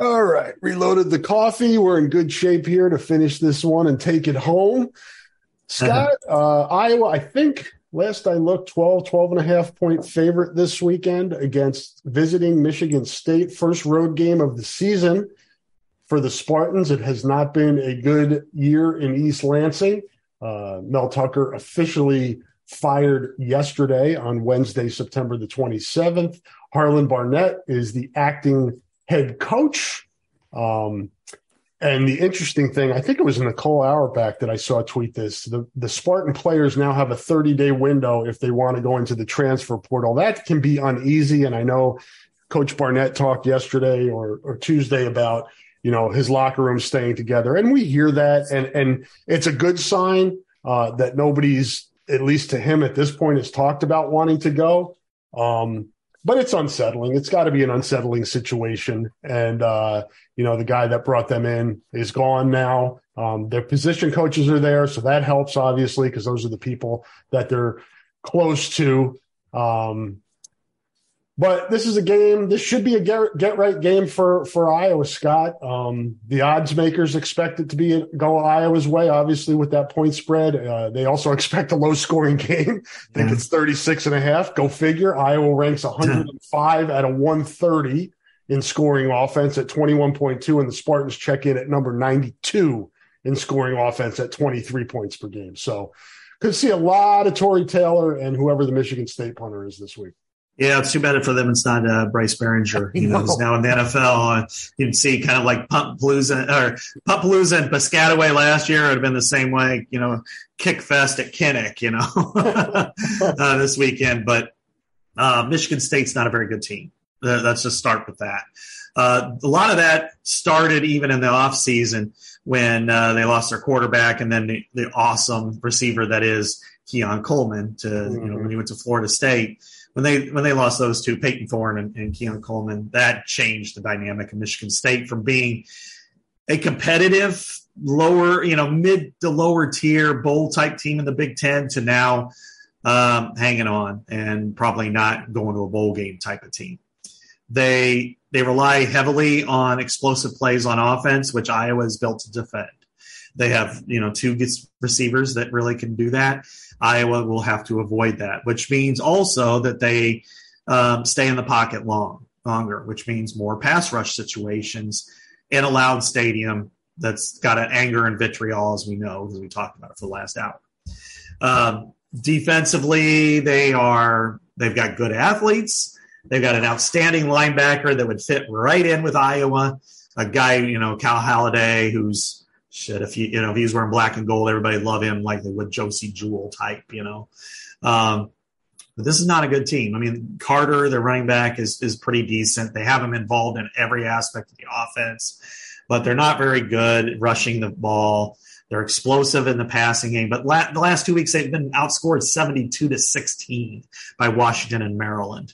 All right. Reloaded the coffee. We're in good shape here to finish this one and take it home. Scott, uh, Iowa, I think last I looked, 12, 12 and a half point favorite this weekend against visiting Michigan State. First road game of the season for the Spartans. It has not been a good year in East Lansing. Uh, Mel Tucker officially fired yesterday on Wednesday, September the 27th. Harlan Barnett is the acting head coach. Um, and the interesting thing, I think it was Nicole Auerbach that I saw tweet this. The, the Spartan players now have a 30 day window if they want to go into the transfer portal. That can be uneasy. And I know Coach Barnett talked yesterday or, or Tuesday about, you know, his locker room staying together. And we hear that. And, and it's a good sign uh, that nobody's, at least to him at this point, has talked about wanting to go. Um, but it's unsettling. It's got to be an unsettling situation. And, uh, you know, the guy that brought them in is gone now. Um, their position coaches are there. So that helps, obviously, because those are the people that they're close to. Um, but this is a game. This should be a get, get right game for for Iowa, Scott. Um, the odds makers expect it to be go Iowa's way, obviously with that point spread. Uh, they also expect a low scoring game. I think it's 36 and a half. Go figure. Iowa ranks 105 out of 130 in scoring offense at 21.2, and the Spartans check in at number 92 in scoring offense at 23 points per game. So could see a lot of Tory Taylor and whoever the Michigan State punter is this week. Yeah, it's too bad for them. It's not uh, Bryce Baringer. You know, who's now in the NFL. Uh, you'd see kind of like Pump Palooza or Pump Palooza and Piscataway last year. It would have been the same way. You know, kick fest at Kinnick. You know, uh, this weekend. But uh, Michigan State's not a very good team. let's just start with that. Uh, a lot of that started even in the off season when uh, they lost their quarterback and then the, the awesome receiver that is Keon Coleman to mm-hmm. you know mm-hmm. when he went to Florida State when they when they lost those two, Payton Thorne and, and Keon Coleman, that changed the dynamic of Michigan State from being a competitive lower, you know, mid to lower tier bowl type team in the Big Ten to now um, hanging on and probably not going to a bowl game type of team. They they rely heavily on explosive plays on offense, which Iowa is built to defend. They have you know two receivers that really can do that. Iowa will have to avoid that, which means also that they um, stay in the pocket long longer, which means more pass rush situations in a loud stadium that's got an anger and vitriol, as we know, because we talked about it for the last hour. Um, defensively, they are they've got good athletes. They've got an outstanding linebacker that would fit right in with Iowa. A guy, you know, Cal Haladay, who's shit, if he, you know, if he was wearing black and gold, everybody love him like they would Josey Jewell type, you know. Um, but this is not a good team. I mean, Carter, their running back, is is pretty decent. They have him involved in every aspect of the offense, but they're not very good rushing the ball. They're explosive in the passing game, but la- the last two weeks they've been outscored seventy-two to sixteen by Washington and Maryland.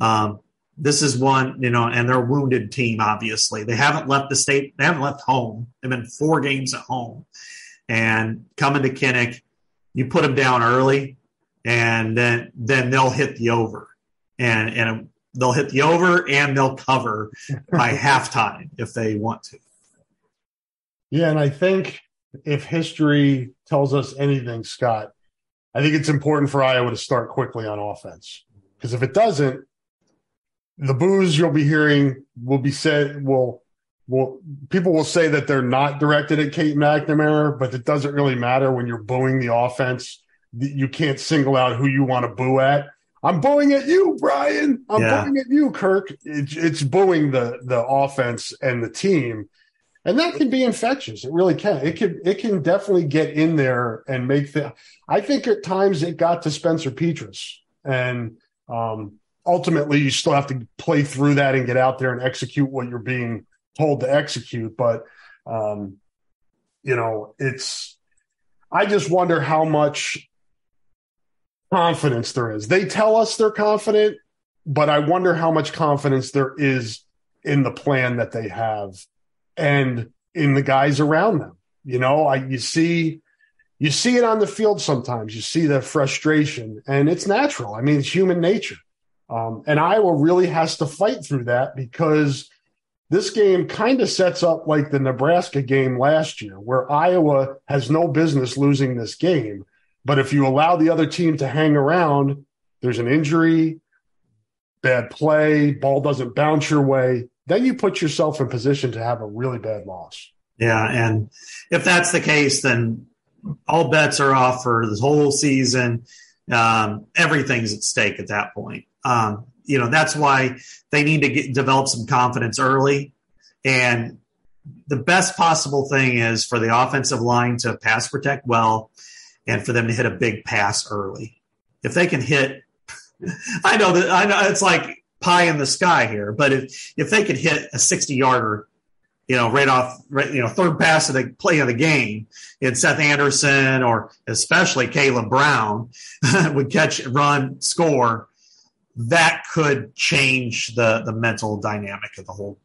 Um, this is one, you know, and they're a wounded team, obviously. They haven't left the state, they haven't left home. They've been four games at home. And coming to Kinnick, you put them down early, and then then they'll hit the over. And and they'll hit the over and they'll cover by halftime if they want to. Yeah, and I think if history tells us anything, Scott, I think it's important for Iowa to start quickly on offense. Because if it doesn't, the boos you'll be hearing will be said will will people will say that they're not directed at Cade McNamara, but it doesn't really matter when you're booing the offense. You can't single out who you want to boo at. I'm booing at you, Brian. I'm yeah. booing at you, Kirk. It's, it's booing the the offense and the team, and that can be infectious. It really can. It can it can definitely get in there and make the. I think at times it got to Spencer Petras, and um, ultimately you still have to play through that and get out there and execute what you're being told to execute. But, um, you know, it's, I just wonder how much confidence there is. They tell us they're confident, but I wonder how much confidence there is in the plan that they have and in the guys around them. You know, I, you see, you see it on the field sometimes. You see the frustration, and it's natural. I mean, it's human nature. Um, and Iowa really has to fight through that because this game kind of sets up like the Nebraska game last year, where Iowa has no business losing this game. But if you allow the other team to hang around, there's an injury, bad play, ball doesn't bounce your way, then you put yourself in position to have a really bad loss. Yeah. And if that's the case, then all bets are off for this whole season. Um, everything's at stake at that point. Um, you know, that's why they need to get, develop some confidence early. And the best possible thing is for the offensive line to pass protect well and for them to hit a big pass early. If they can hit, I know that I know it's like pie in the sky here, but if, if they could hit a 60 yarder, you know, right off, right, you know, third pass of the play of the game, and Seth Anderson or especially Kaleb Brown would catch, run, score, that could change the the mental dynamic of the whole.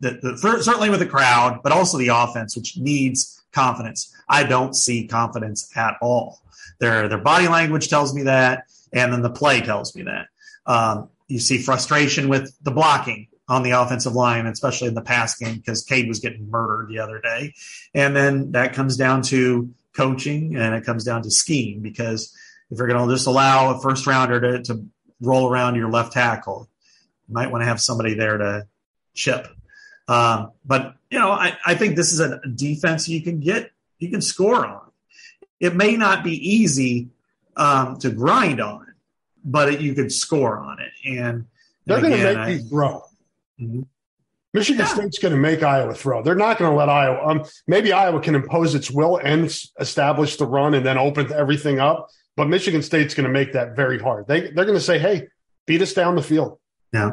The, the, certainly with the crowd, but also the offense, which needs confidence. I don't see confidence at all. Their their body language tells me that, and then the play tells me that. Um, you see frustration with the blocking on the offensive line, especially in the pass game, because Cade was getting murdered the other day. And then that comes down to coaching and it comes down to scheme, because if you're going to just allow a first rounder to, to roll around your left tackle. You might want to have somebody there to chip. Um, but you know, I, I think this is a defense you can get, you can score on. it may not be easy um, to grind on, but it, you could score on it. And they're going to make I, you throw. Mm-hmm. Michigan yeah. State's going to make Iowa throw. They're not going to let Iowa. Um, maybe Iowa can impose its will and establish the run and then open everything up. But Michigan State's going to make that very hard. They they're going to say, "Hey, beat us down the field." Yeah.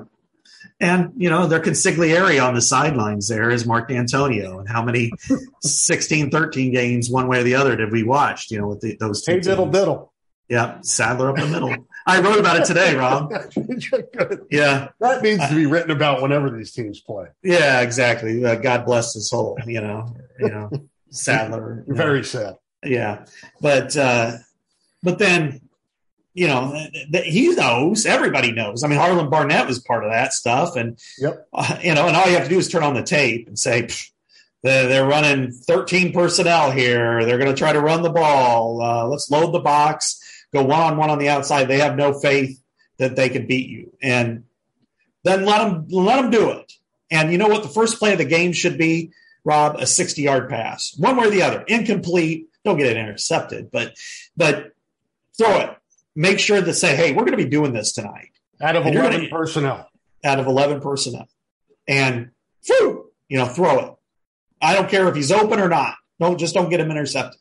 And, you know, their consigliere on the sidelines there is Mark Dantonio. And how many 16, 13 games, one way or the other, did we watch, you know, with the, those two? Hey, diddle, diddle. Yeah. Sadler up the middle. I wrote about it today, Rob. yeah. That needs to be written about whenever these teams play. Yeah, exactly. Uh, God bless his soul, you know, you know, Sadler. Very sad. Yeah. But, uh, but then you know, he knows. Everybody knows. I mean, Harlan Barnett was part of that stuff, and yep. Uh, you know, and all you have to do is turn on the tape and say they're running 13 personnel here. They're going to try to run the ball. Uh, let's load the box. Go one on one on the outside. They have no faith that they can beat you, and then let them let them do it. And you know what? The first play of the game should be Rob a 60 yard pass, one way or the other, incomplete. Don't get it intercepted, but but throw it make sure to say, hey, we're going to be doing this tonight. Out of and 11 gonna, personnel. Out of 11 personnel. And, whew, you know, throw it. I don't care if he's open or not. Don't just don't get him intercepted.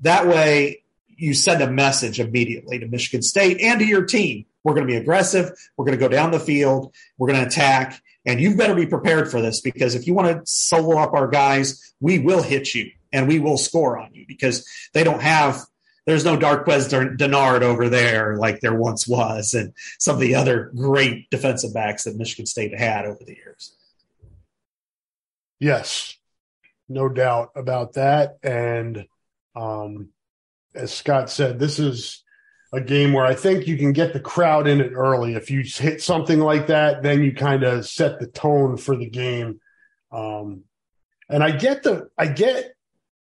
That way, you send a message immediately to Michigan State and to your team. We're going to be aggressive. We're going to go down the field. We're going to attack. And you better be prepared for this because if you want to solo up our guys, we will hit you and we will score on you because they don't have there's no Darqueze Dennard over there like there once was, and some of the other great defensive backs that Michigan State had over the years. Yes, no doubt about that. And um, as Scott said, this is a game where I think you can get the crowd in it early. If you hit something like that, then you kind of set the tone for the game. Um, and I get the I get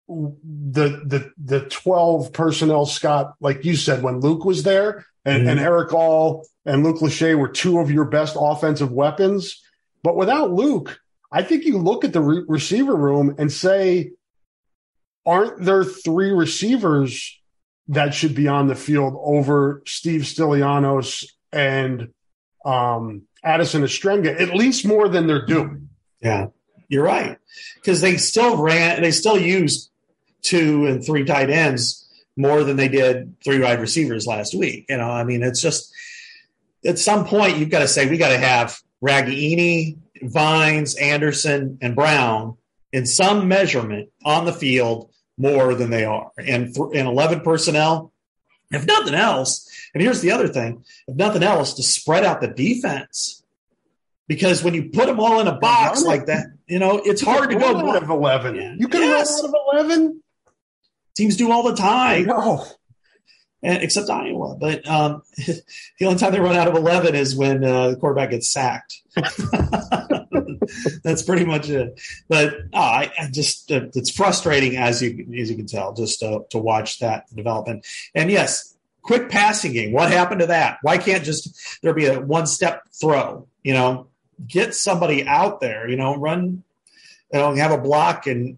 the the the 12 personnel Scott like you said when Luke was there and, mm-hmm. and Erick All and Luke Lachey were two of your best offensive weapons. But without Luke I think you look at the re- receiver room and say aren't there three receivers that should be on the field over Steve Stilianos and um, Addison Ostrenga at least more than they're doing? Yeah. You're right. Because they still ran they still used two and three tight ends more than they did three wide receivers last week. You know, I mean, it's just at some point you've got to say we got to have Ragaini, Vines, Anderson, and Brown in some measurement on the field more than they are, and th- and eleven personnel. If nothing else, and here's the other thing: if nothing else, to spread out the defense, because when you put them all in a box like that, you know it's hard to go out of eleven. You can yes. out of eleven. Teams do all the time. No. And, except Iowa. But um, the only time they run out of 11 is when uh, the quarterback gets sacked. That's pretty much it. But oh, I, I, just, uh, it's frustrating as you, as you can tell, just uh, to watch that development. And yes, quick passing game. What happened to that? Why can't just there be a one step throw? You know, get somebody out there, you know, run, you know, have a block. And,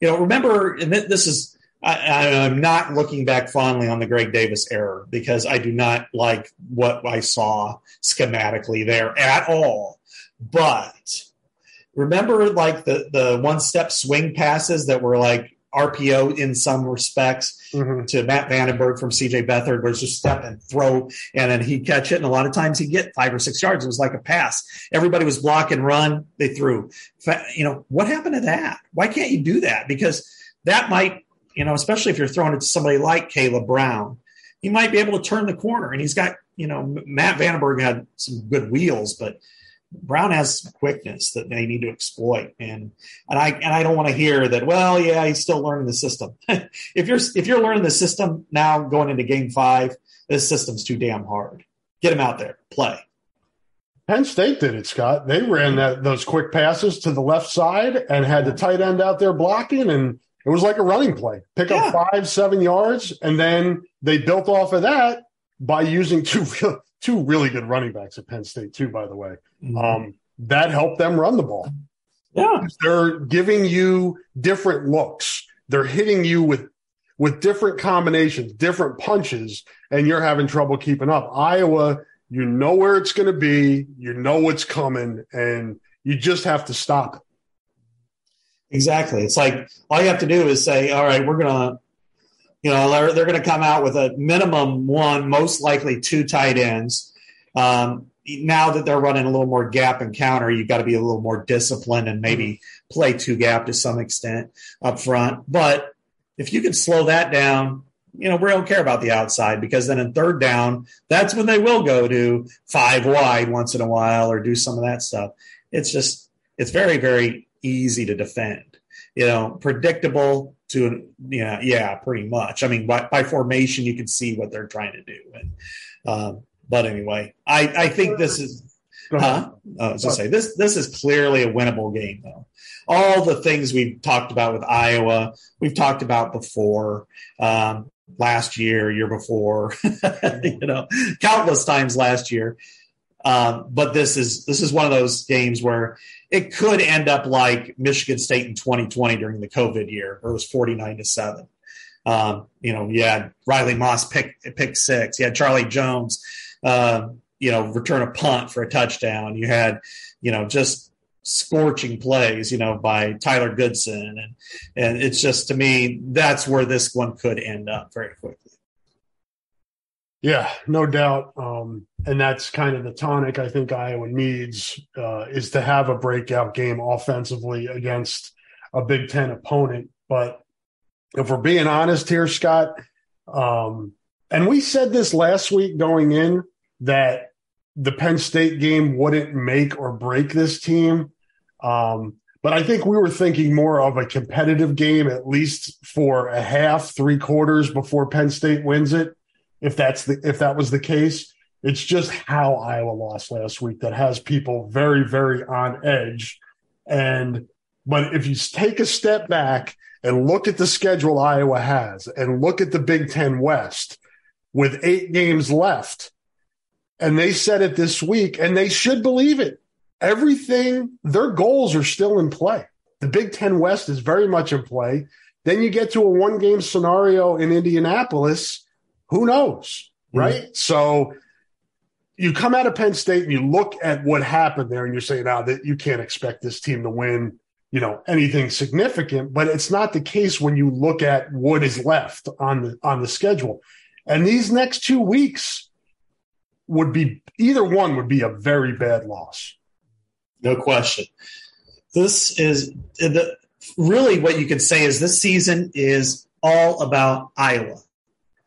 you know, remember, and this is, I, am not looking back fondly on the Greg Davis error because I do not like what I saw schematically there at all. But remember, like the the one step swing passes that were like RPO in some respects mm-hmm. to Matt VandeBerg from CJ Beathard, was just step and throw, and then he'd catch it. And a lot of times he'd get five or six yards. It was like a pass. Everybody was block and run. They threw. You know, what happened to that? Why can't you do that? Because that might you know, especially if you're throwing it to somebody like Kaleb Brown, he might be able to turn the corner. And he's got, you know, Matt VandeBerg had some good wheels, but Brown has quickness that they need to exploit. And and I and I don't want to hear that. Well, yeah, he's still learning the system. if you're if you're learning the system now going into Game Five, this system's too damn hard. Get him out there, play. Penn State did it, Scott. They ran that those quick passes to the left side and had the tight end out there blocking, and it was like a running play. Pick yeah. up five, seven yards, and then they built off of that by using two two really good running backs at Penn State too. By the way, mm-hmm. um, that helped them run the ball. Yeah, they're giving you different looks. They're hitting you with with different combinations, different punches, and you're having trouble keeping up. Iowa, you know where it's going to be, you know what's coming, and you just have to stop it. Exactly. It's like all you have to do is say, all right, we're going to, you know, they're, they're going to come out with a minimum one, most likely two tight ends. Um, now that they're running a little more gap and counter, you've got to be a little more disciplined and maybe play two gap to some extent up front. But if you can slow that down, you know, we don't care about the outside because then in third down, that's when they will go to five wide once in a while or do some of that stuff. It's just, it's very, very easy to defend. You know, predictable to, yeah, yeah, pretty much. I mean, by, by formation, you can see what they're trying to do. And, um, but anyway, I, I think this is, huh? Oh, I was say this, this is clearly a winnable game though. All the things we've talked about with Iowa, we've talked about before. Um, last year, year before, you know, countless times last year. Um, but this is this is one of those games where it could end up like Michigan State in 2020 during the COVID year, where it was 49 to seven. Um, you know, you had Riley Moss pick pick six. You had Charlie Jones, uh, you know, return a punt for a touchdown. You had, you know, just scorching plays, you know, by Tyler Goodson, and and it's just to me that's where this one could end up very quickly. Yeah, no doubt. Um, and that's kind of the tonic I think Iowa needs uh, is to have a breakout game offensively against a Big Ten opponent. But if we're being honest here, Scott, um, and we said this last week going in that the Penn State game wouldn't make or break this team. Um, but I think we were thinking more of a competitive game, at least for a half, three quarters before Penn State wins it if that's the if that was the case. It's just how Iowa lost last week that has people very, very on edge. And but if you take a step back and look at the schedule Iowa has and look at the Big Ten West with eight games left, and they said it this week, and they should believe it. Everything, their goals are still in play. The Big Ten West is very much in play. Then you get to a one game scenario in Indianapolis who knows? Mm-hmm. Right. Mm-hmm. So you come out of Penn State and you look at what happened there and you're saying, now that you can't expect this team to win, you know, anything significant, but it's not the case when you look at what is left on the on the schedule. And these next two weeks would be either one would be a very bad loss. No question. This is the really what you could say is this season is all about Iowa.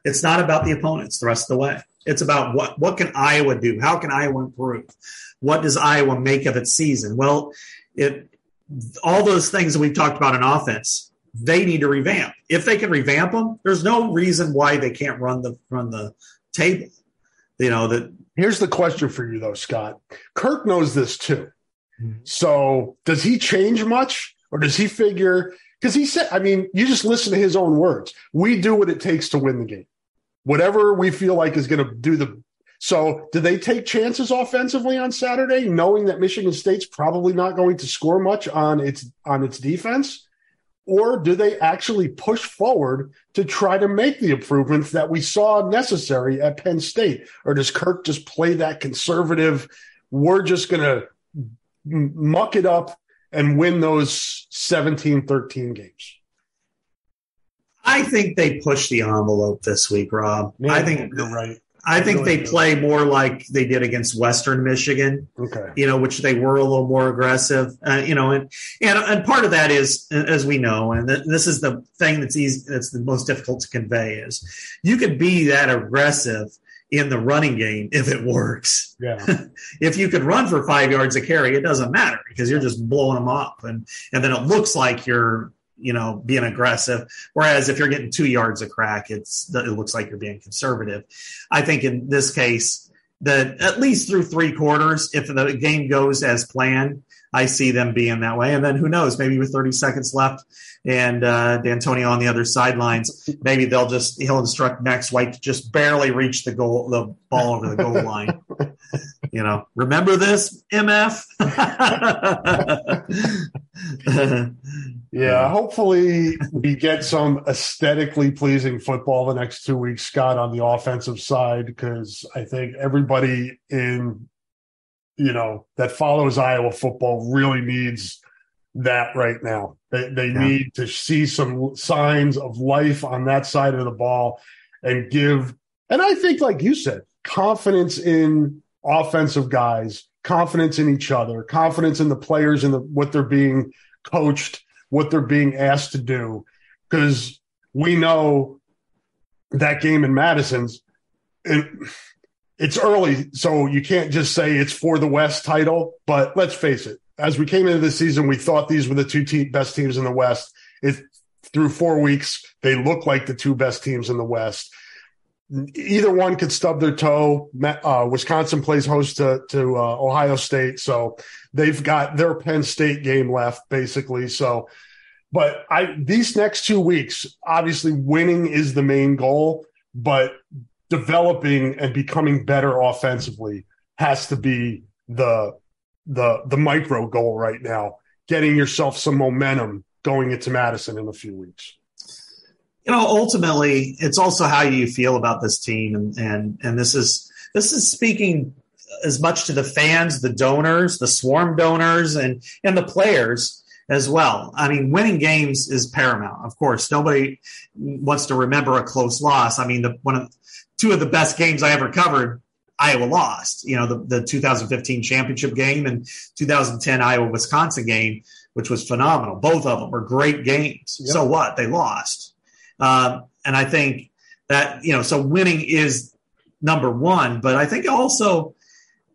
It's not about the opponents the rest of the way. It's about what what can Iowa do? How can Iowa improve? What does Iowa make of its season? Well, it all those things that we've talked about in offense, they need to revamp. If they can revamp them, there's no reason why they can't run the run the table. You know that. Here's the question for you though, Scott. Kirk knows this too. So does he change much, or does he figure? Because he said, I mean, you just listen to his own words. We do what it takes to win the game whatever we feel like is going to do the. So, do they take chances offensively on Saturday, knowing that Michigan State's probably not going to score much on its on its defense? Or do they actually push forward to try to make the improvements that we saw necessary at Penn State? Or does Kirk just play that conservative, we're just going to muck it up and win those 17 13 games? I think they push the envelope this week, Rob. Yeah, I think you're right. I think they play more like they did against Western Michigan. Okay. You know, which they were a little more aggressive. Uh, you know, and, and and part of that is, as we know, and this is the thing that's easy, that's the most difficult to convey is, you could be that aggressive in the running game if it works. Yeah. if you could run for five yards a carry, it doesn't matter because you're just blowing them up, and and then it looks like you're you know, being aggressive. Whereas if you're getting two yards a crack, it's it looks like you're being conservative. I think in this case, that at least through three quarters, if the game goes as planned, I see them being that way. And then who knows, maybe with 30 seconds left and uh, Dantonio on the other sidelines, maybe they'll just he'll instruct Max White to just barely reach the goal, the ball over the goal line. you know, remember this, MF? Yeah, hopefully we get some aesthetically pleasing football the next two weeks, Scott, on the offensive side, because I think everybody in you know that follows Iowa football really needs that right now. They they yeah. need to see some signs of life on that side of the ball and give and I think like you said, confidence in offensive guys, confidence in each other, confidence in the players and the, what they're being coached what they're being asked to do because we know that game in Madison's it, it's early, so you can't just say it's for the West title. But let's face it, as we came into the season, we thought these were the two te- best teams in the West. It through four weeks, they look like the two best teams in the West. Either one could stub their toe. Uh, Wisconsin plays host to, to uh, Ohio State, so they've got their Penn State game left, basically. So but I these next two weeks, obviously winning is the main goal, but developing and becoming better offensively has to be the the the micro goal right now. Getting yourself some momentum going into Madison in a few weeks. You know, ultimately, it's also how you feel about this team, and and and this is this is speaking as much to the fans, the donors, the swarm donors, and and the players as well. I mean, winning games is paramount. Of course, nobody wants to remember a close loss. I mean, the one of two of the best games I ever covered, Iowa lost. You know, the, the 2015 championship game and 2010 Iowa Wisconsin game, which was phenomenal. Both of them were great games. Yep. So what? They lost. Um, and I think that you know, so winning is number one, but I think also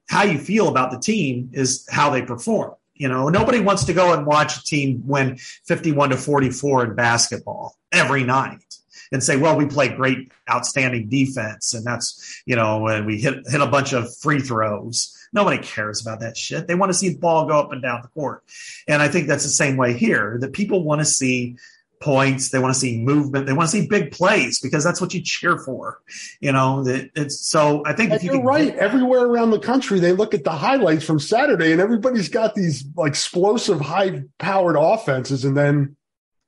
how you feel about the team is how they perform. You know, nobody wants to go and watch a team win 51 to 44 in basketball every night and say, well, we play great, outstanding defense. And that's, you know, and we hit, hit a bunch of free throws. Nobody cares about that shit. They want to see the ball go up and down the court. And I think that's the same way here that people want to see points. They want to see movement. They want to see big plays because that's what you cheer for. You know, it's so I think if you are right. Everywhere around the country, they look at the highlights from Saturday and everybody's got these like explosive, high powered offenses. And then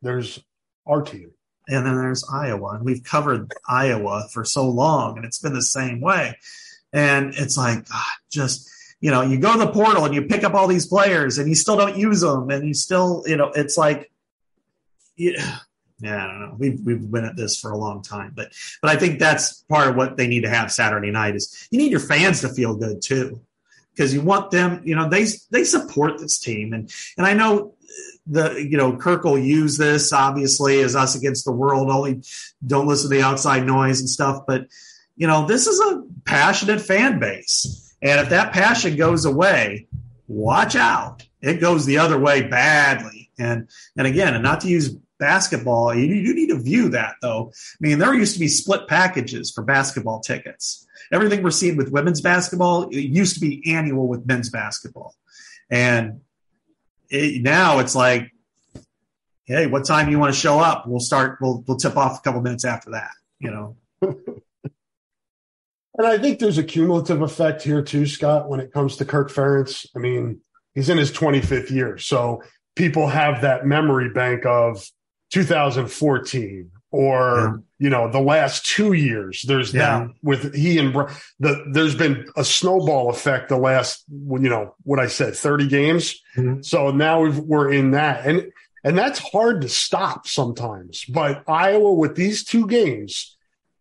there's our team. And then there's Iowa. And we've covered Iowa for so long and it's been the same way. And it's like, God, just, you know, you go to the portal and you pick up all these players and you still don't use them. And you still, you know, it's like, yeah, yeah, I don't know. We've we've been at this for a long time, but but I think that's part of what they need to have Saturday night is you need your fans to feel good too, because you want them. You know, they they support this team, and and I know the you know Kirk will use this obviously as us against the world. Only don't listen to the outside noise and stuff, but you know this is a passionate fan base, and if that passion goes away, watch out. It goes the other way badly. And and again, and not to use basketball, you, you need to view that though. I mean, there used to be split packages for basketball tickets. Everything we're seeing with women's basketball it used to be annual with men's basketball, and it, now it's like, hey, what time do you want to show up? We'll start. We'll we'll tip off a couple minutes after that. You know. And I think there's a cumulative effect here too, Scott, when it comes to Kirk Ferentz. I mean, he's in his 25th year. So people have that memory bank of 2014 or. You know the last two years there's yeah. that with he and the there's been a snowball effect the last you know what i said 30 games mm-hmm. so now we are in that and and that's hard to stop sometimes but iowa with these two games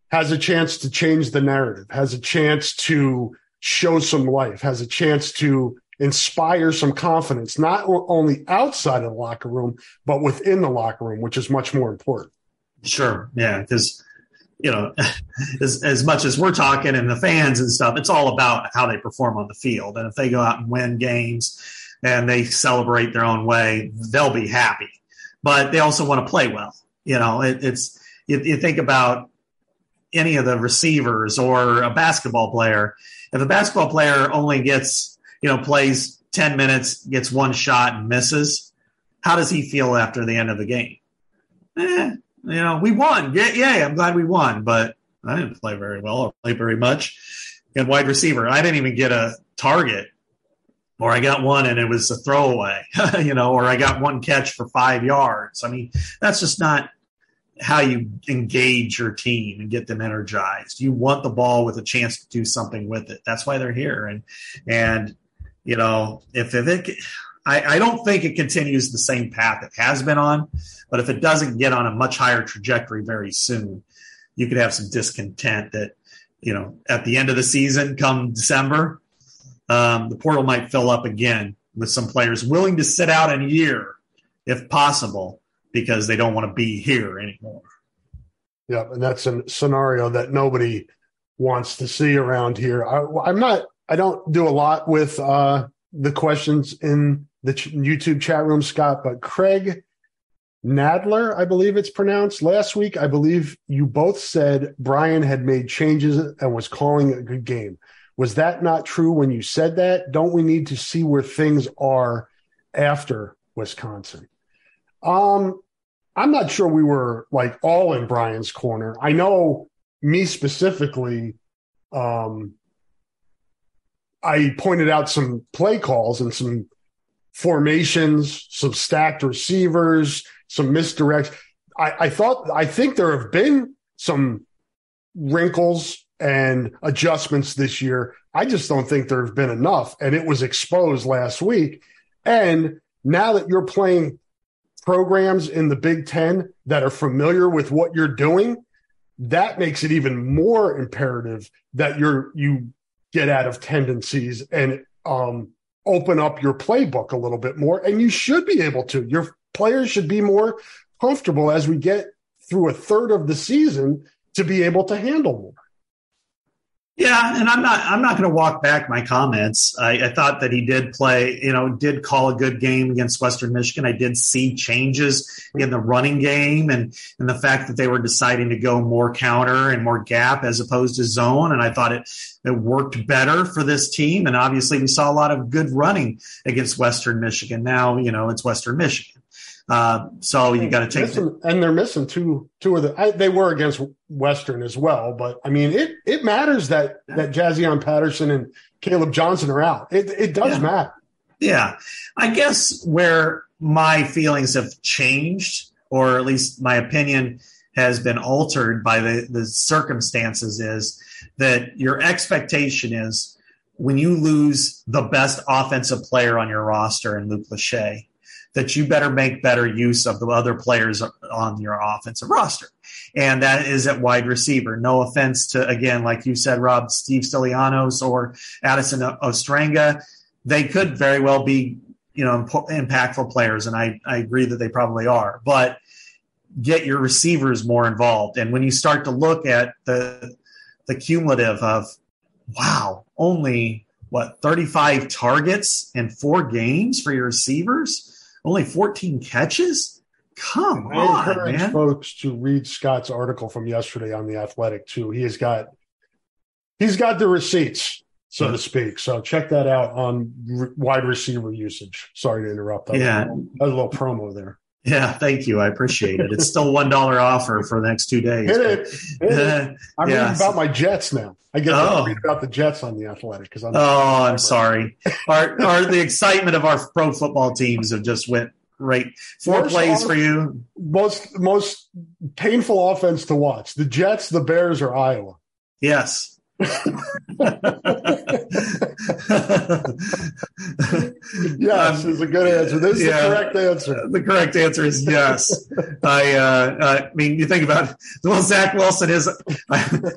has a chance to change the narrative has a chance to show some life has a chance to inspire some confidence, not only outside of the locker room, but within the locker room, which is much more important. Sure. Yeah. Because, you know, as, as much as we're talking and the fans and stuff, it's all about how they perform on the field. And if they go out and win games and they celebrate their own way, they'll be happy. But they also want to play well. You know, it, it's, you, you think about any of the receivers or a basketball player. If a basketball player only gets you know, plays 10 minutes, gets one shot and misses, how does he feel after the end of the game? Eh, you know, we won. Yeah, yeah, I'm glad we won, but I didn't play very well or play very much. And wide receiver, I didn't even get a target. or I got one and it was a throwaway, you know, or I got one catch for five yards. I mean, that's just not how you engage your team and get them energized. You want the ball with a chance to do something with it. That's why they're here. And and you know, if, if it I, I don't think it continues the same path it has been on, but if it doesn't get on a much higher trajectory very soon, you could have some discontent that, you know, at the end of the season, come December, um, the portal might fill up again with some players willing to sit out a year if possible because they don't want to be here anymore. Yeah, and that's a scenario that nobody wants to see around here. I, am not. I don't do a lot with uh, the questions in the ch- YouTube chat room, Scott, but Craig Nadler, I believe it's pronounced. Last week, I believe you both said Brian had made changes and was calling a good game. Was that not true when you said that? Don't we need to see where things are after Wisconsin? Um, I'm not sure we were like all in Brian's corner. I know me specifically, um, I pointed out some play calls and some formations, some stacked receivers, some misdirects. I, I thought, I think there have been some wrinkles and adjustments this year. I just don't think there have been enough. And it was exposed last week. And now that you're playing programs in the Big Ten that are familiar with what you're doing, that makes it even more imperative that you're you get out of tendencies and um, open up your playbook a little bit more. And you should be able to. Your players should be more comfortable as we get through a third of the season to be able to handle more. Yeah, and I'm not I'm not going to walk back my comments. I, I, thought that he did play, you know, did call a good game against Western Michigan. I did see changes in the running game and and the fact that they were deciding to go more counter and more gap as opposed to zone. And I thought it it worked better for this team. And obviously, we saw a lot of good running against Western Michigan. Now, you know, it's Western Michigan. Uh, so you got to take missing, the, and they're missing two two of the I, they were against Western as well, but I mean it it matters that that Jaziun Patterson and Kaleb Johnson are out. It it does yeah. matter. Yeah, I guess where my feelings have changed, or at least my opinion has been altered by the the circumstances, is that your expectation is when you lose the best offensive player on your roster in Luke Lachey that you better make better use of the other players on your offensive roster. And that is at wide receiver. No offense to, again, like you said, Rob, Steve Stilianos or Addison Ostrenga. They could very well be, you know, impactful players. And I, I agree that they probably are. But get your receivers more involved. And when you start to look at the, the cumulative of, wow, only what, 35 targets in four games for your receivers? Only 14 catches? Come I on, encourage man. folks to read Scott's article from yesterday on the Athletic too. He has got he's got the receipts, so to speak. So check that out on re- wide receiver usage. Sorry to interrupt. That yeah, was a little promo there. Yeah, thank you. I appreciate it. It's still one dollar offer for the next two days. Hit it. Hit it. I'm yeah. reading about my Jets now. I get oh. to read about the Jets on the Athletic because I'm. Oh, I'm sorry. our, our the excitement of our pro football teams have just went right. Four most plays off, for you. Most most painful offense to watch: the Jets, the Bears, or Iowa. Yes. yes, um, is a good answer. This is yeah, the correct answer. The correct answer is yes. I, uh, I mean, you think about. Well, Zach Wilson is.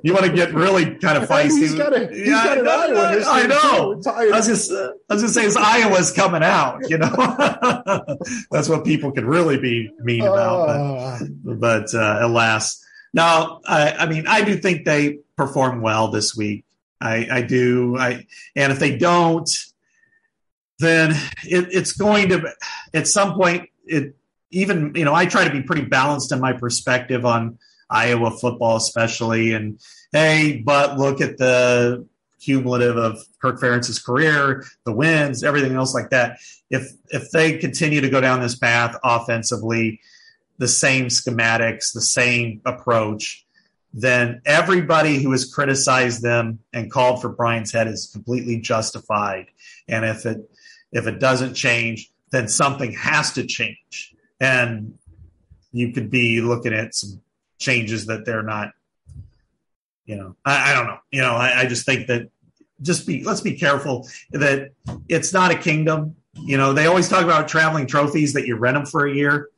you want to get really kind of feisty. He's got a, he's yeah, got an Iowa I know. I was just, uh, I was just saying, Iowa's coming out. You know, that's what people can really be mean about. Uh, but, but uh, alas. Now, I, I mean, I do think they perform well this week. I, I do. I and if they don't, then it, it's going to at some point. It even you know I try to be pretty balanced in my perspective on Iowa football, especially. And hey, but look at the cumulative of Kirk Ferentz's career, the wins, everything else like that. If if they continue to go down this path offensively, the same schematics, the same approach, then everybody who has criticized them and called for Brian's head is completely justified. And if it If it doesn't change, then something has to change. And you could be looking at some changes that they're not, you know, I, I don't know. You know, I, I just think that just be, let's be careful that it's not a kingdom. You know, they always talk about traveling trophies that you rent them for a year.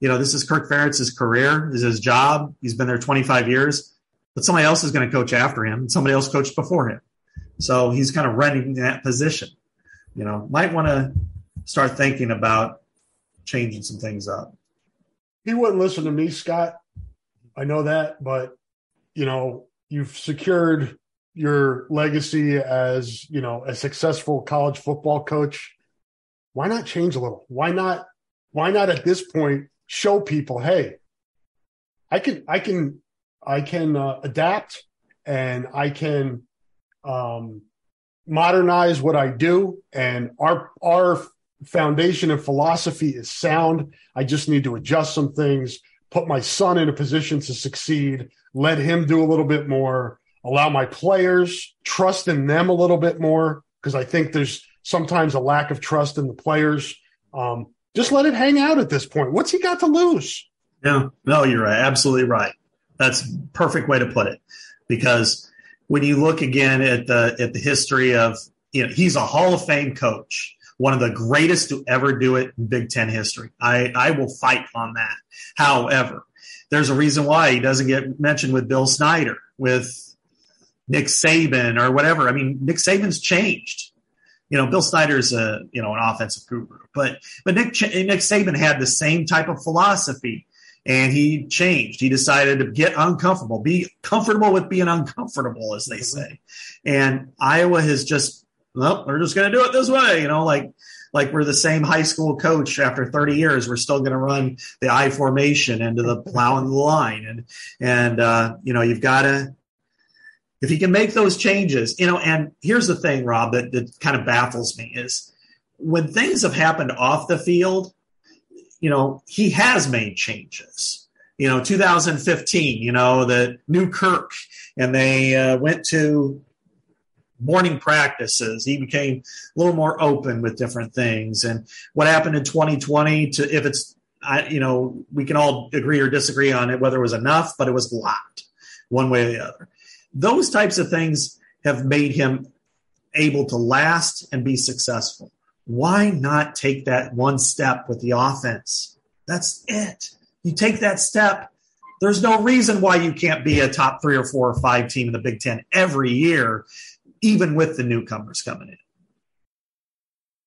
You know, this is Kirk Ferentz's career, is his job. He's been there 25 years, but somebody else is going to coach after him, and somebody else coached before him. So he's kind of running that position. You know, might want to start thinking about changing some things up. He wouldn't listen to me, Scott. I know that, but you know, you've secured your legacy as, you know, a successful college football coach. Why not change a little? Why not why not at this point show people, hey, I can I can I can uh, adapt and I can um, modernize what I do, and our our foundation and philosophy is sound. I just need to adjust some things, put my son in a position to succeed, let him do a little bit more, allow my players trust in them a little bit more because I think there's sometimes a lack of trust in the players. Um, just let it hang out at this point. What's he got to lose? Yeah, no, you're right. Absolutely right. That's perfect way to put it. Because when you look again at the at the history of you know he's a Hall of Fame coach, one of the greatest to ever do it in Big Ten history. I I will fight on that. However, there's a reason why he doesn't get mentioned with Bill Snyder, with Nick Saban or whatever. I mean, Nick Saban's changed. You know, Bill Snyder's a you know an offensive guru, but but Nick Nick Saban had the same type of philosophy and he changed. He decided to get uncomfortable, be comfortable with being uncomfortable, as they say. And Iowa has just, well, we're just going to do it this way, you know, like like we're the same high school coach after 30 years. We're still going to run the I formation into the plowing the line, and and uh, you know you've got to if he can make those changes, you know. And here's the thing, Rob, that, that kind of baffles me is when things have happened off the field you know, he has made changes. You know, 2015, you know, the new Kirk, and they uh, went to morning practices. He became a little more open with different things. And what happened in 2020 to if it's, I, you know, we can all agree or disagree on it, whether it was enough, but it was a lot one way or the other. Those types of things have made him able to last and be successful why not take that one step with the offense? That's it. You take that step. There's no reason why you can't be a top three or four or five team in the Big Ten every year, even with the newcomers coming in.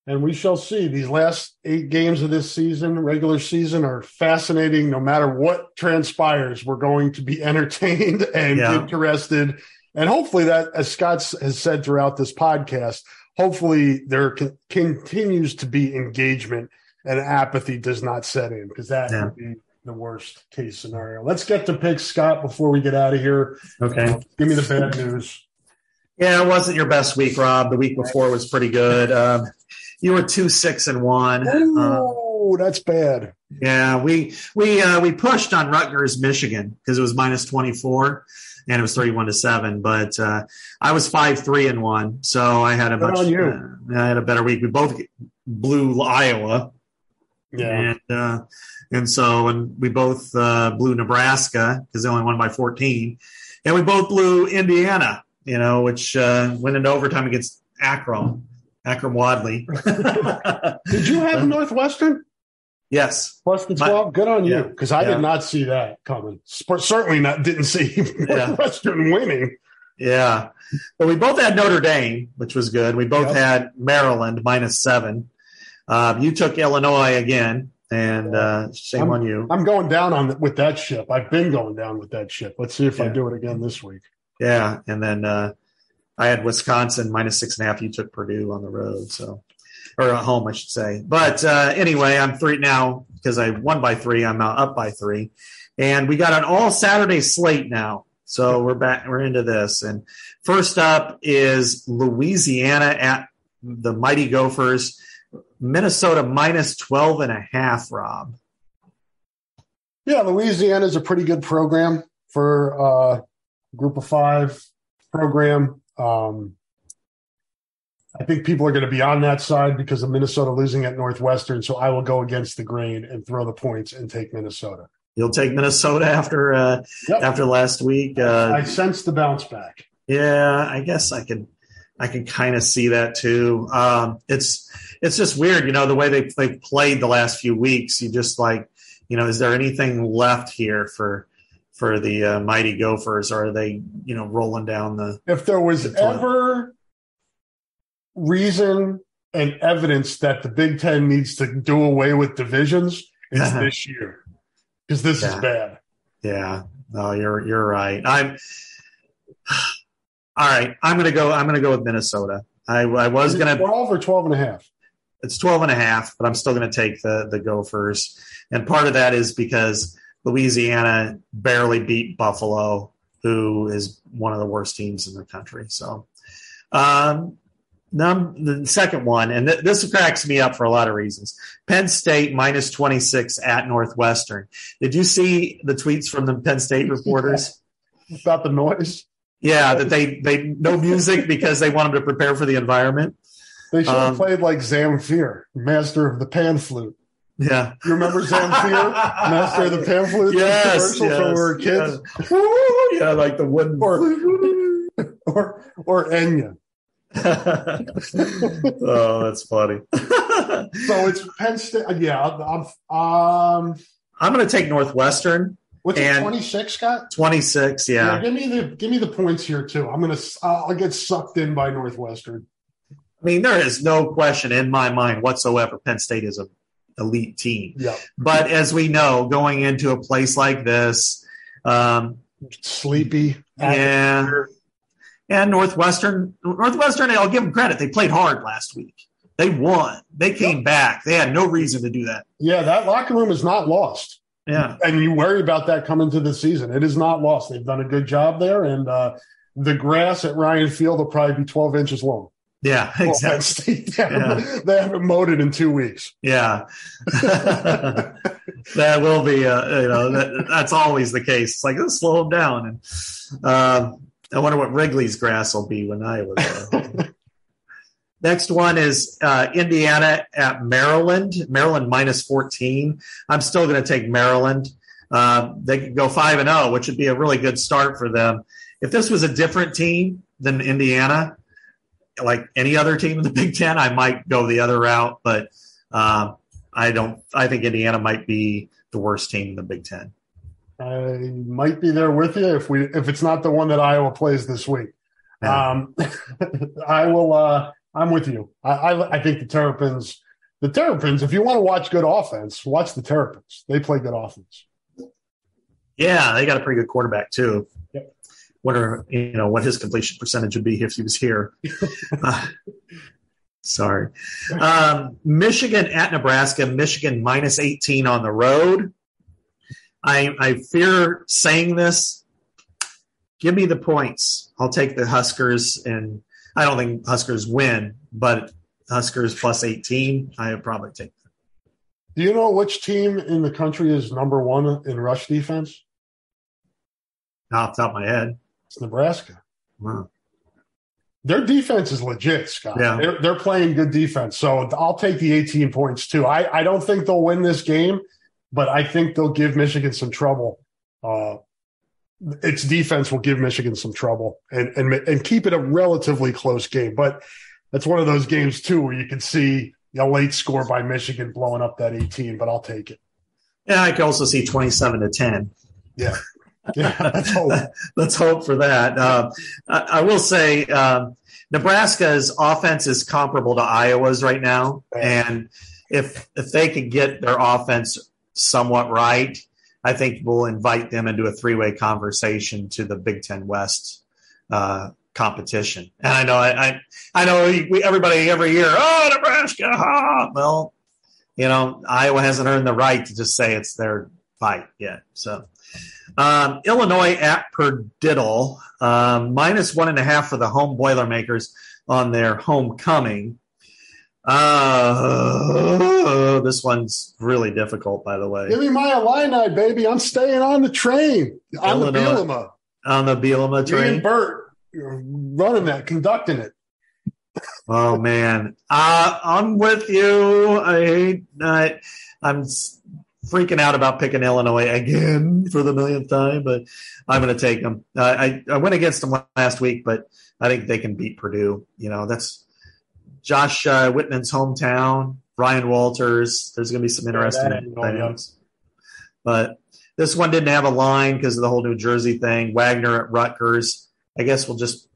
And we shall see. These last eight games of this season, regular season, are fascinating. No matter what transpires, we're going to be entertained and yeah. interested. And hopefully, that, as Scott has said throughout this podcast, hopefully there con- continues to be engagement and apathy does not set in because that yeah. would be the worst case scenario. Let's get to picks, Scott, before we get out of here. Okay. Uh, give me the bad news. Yeah, it wasn't your best week, Rob. The week before was pretty good. Um, you were two six and one. Oh, uh, that's bad. Yeah, we we uh, we pushed on Rutgers, Michigan, because it was minus twenty four and it was 31 to 7 but uh, i was 5 3 and 1 so i had a much uh, i had a better week. We both blew iowa. Yeah. And uh, and so and we both uh, blew nebraska because they only won by 14 and we both blew indiana you know which uh, went into overtime against akron akron wadley did you have northwestern Yes. Plus the 12. My, Good on you. Because I yeah. did not see that coming. Certainly not didn't see Northwestern yeah. winning. Yeah. But we both had Notre Dame, which was good. We both yep. had Maryland minus seven. Uh, you took Illinois again, and uh, shame I'm, on you. I'm going down on with that ship. I've been going down with that ship. Let's see if yeah. I do it again this week. Yeah, and then uh, I had Wisconsin minus six and a half. You took Purdue on the road, so or at home, I should say. But uh, anyway, I'm three now because I won by three. I'm up by three, and we got an all Saturday slate now. So we're back. We're into this, and first up is Louisiana at the Mighty Gophers. Minnesota minus 12 and a half, Rob. Yeah, Louisiana is a pretty good program for uh, group of five program. Um, I think people are going to be on that side because of Minnesota losing at Northwestern. So I will go against the grain and throw the points and take Minnesota. You'll take Minnesota after uh, Yep. after last week. Uh, I sense the bounce back. Yeah, I guess I can I can kind of see that too. Um, it's it's just weird, you know, the way they they played the last few weeks. You just like, you know, is there anything left here for for the uh, mighty Gophers? Or are they, you know, rolling down the? If there was point. ever reason and evidence that the Big Ten needs to do away with divisions, it's Uh-huh. this year because this is bad. Yeah, no, you're you're right. I'm all right. I'm gonna go. I'm gonna go with Minnesota. I, I was gonna 12 or 12 and a half. it's 12 and a half, but I'm still going to take the, the Gophers. And part of that is because Louisiana barely beat Buffalo, who is one of the worst teams in the country. So, um, num- the second one, and th- this cracks me up for a lot of reasons. Penn State minus 26 at Northwestern. Did you see the tweets from the Penn State reporters? About the noise. Yeah, that they, they no music because they want them to prepare for the environment. They should have Um, played like Zamfir, master of the pan flute. Yeah. You remember Zamfir, master of the pan flute? yes, commercial from we were kids? yes. Yeah, like the wooden. Or, or Enya. oh, that's funny. So it's Penn State. Yeah, I'm. Um, I'm going to take Northwestern, what's it? Twenty six, Scott. 26. Yeah. Give me the give me the points here too. I'm gonna. I'll get sucked in by Northwestern. I mean, there is no question in my mind whatsoever Penn State is a elite team. Yeah, But as we know, going into a place like this, um, sleepy. yeah, and Northwestern, Northwestern, I'll give them credit. They played hard last week. They won. They came back. They had no reason to do that. Yeah, that locker room is not lost. Yeah. and you worry about that coming to the season. It is not lost. They've done a good job there, and uh, the grass at Ryan Field will probably be 12 inches long. Yeah. Exactly. They, haven't, they haven't mowed it in two weeks. Yeah, that will be. Uh, you know, that, that's always the case. It's like let's slow them down. And um, I wonder what Wrigley's grass will be when I was there. Next one is uh, Indiana at Maryland. Maryland minus fourteen. I'm still going to take Maryland. Uh, they could go five and zero, which would be a really good start for them. If this was a different team than Indiana, like any other team in the Big Ten, I might go the other route. But um, I don't. I think Indiana might be the worst team in the Big Ten. I might be there with you if we if it's not the one that Iowa plays this week. Yeah. Um, I will. Uh, I'm with you. I, I, I think the Terrapins. The Terrapins. If you want to watch good offense, watch the Terrapins. They play good offense. Yeah, they got a pretty good quarterback too. Yep. Wonder you know what his completion percentage would be if he was here. Uh, sorry, um, Michigan at Nebraska. Michigan minus eighteen on the road. I I fear saying this. Give me the points. I'll take the Huskers, and I don't think Huskers win, but Huskers plus eighteen. I would probably take. Do you know which team in the country is number one in rush defense? Off the top of my head. It's Nebraska. Wow. Their defense is legit, Scott. Yeah. They're, they're playing good defense. So I'll take the 18 points too. I, I don't think they'll win this game, but I think they'll give Michigan some trouble. Uh, its defense will give Michigan some trouble and, and and keep it a relatively close game. But that's one of those games too where you can see a late score by Michigan blowing up that 18. But I'll take it. Yeah, I can also see twenty-seven to ten. Yeah, yeah. That's hope. Let's hope for that. Um, I, I will say um, Nebraska's offense is comparable to Iowa's right now, and if if they could get their offense somewhat right, I think we'll invite them into a three-way conversation to the Big Ten West uh, competition. And I know, I I, I know we, everybody every year, oh Nebraska, ha! well, you know, Iowa hasn't earned the right to just say it's their fight yet. So. Um, Illinois at Perdiddle, um, minus one and a half for the home Boilermakers on their homecoming. Uh, this one's really difficult, by the way. Give me my Illini, baby. I'm staying on the train on the Illinois. Bielema. On the Bielema Me and train. Bert you're running that, conducting it. oh man, uh, I'm with you. I hate. I, I'm freaking out about picking Illinois again for the millionth time, but I'm going to take them. Uh, I I went against them last week, but I think they can beat Purdue. You know, that's Josh uh, Whitman's hometown. Ryan Walters. There's going to be some interesting things. But this one didn't have a line because of the whole New Jersey thing. Wagner at Rutgers. I guess we'll just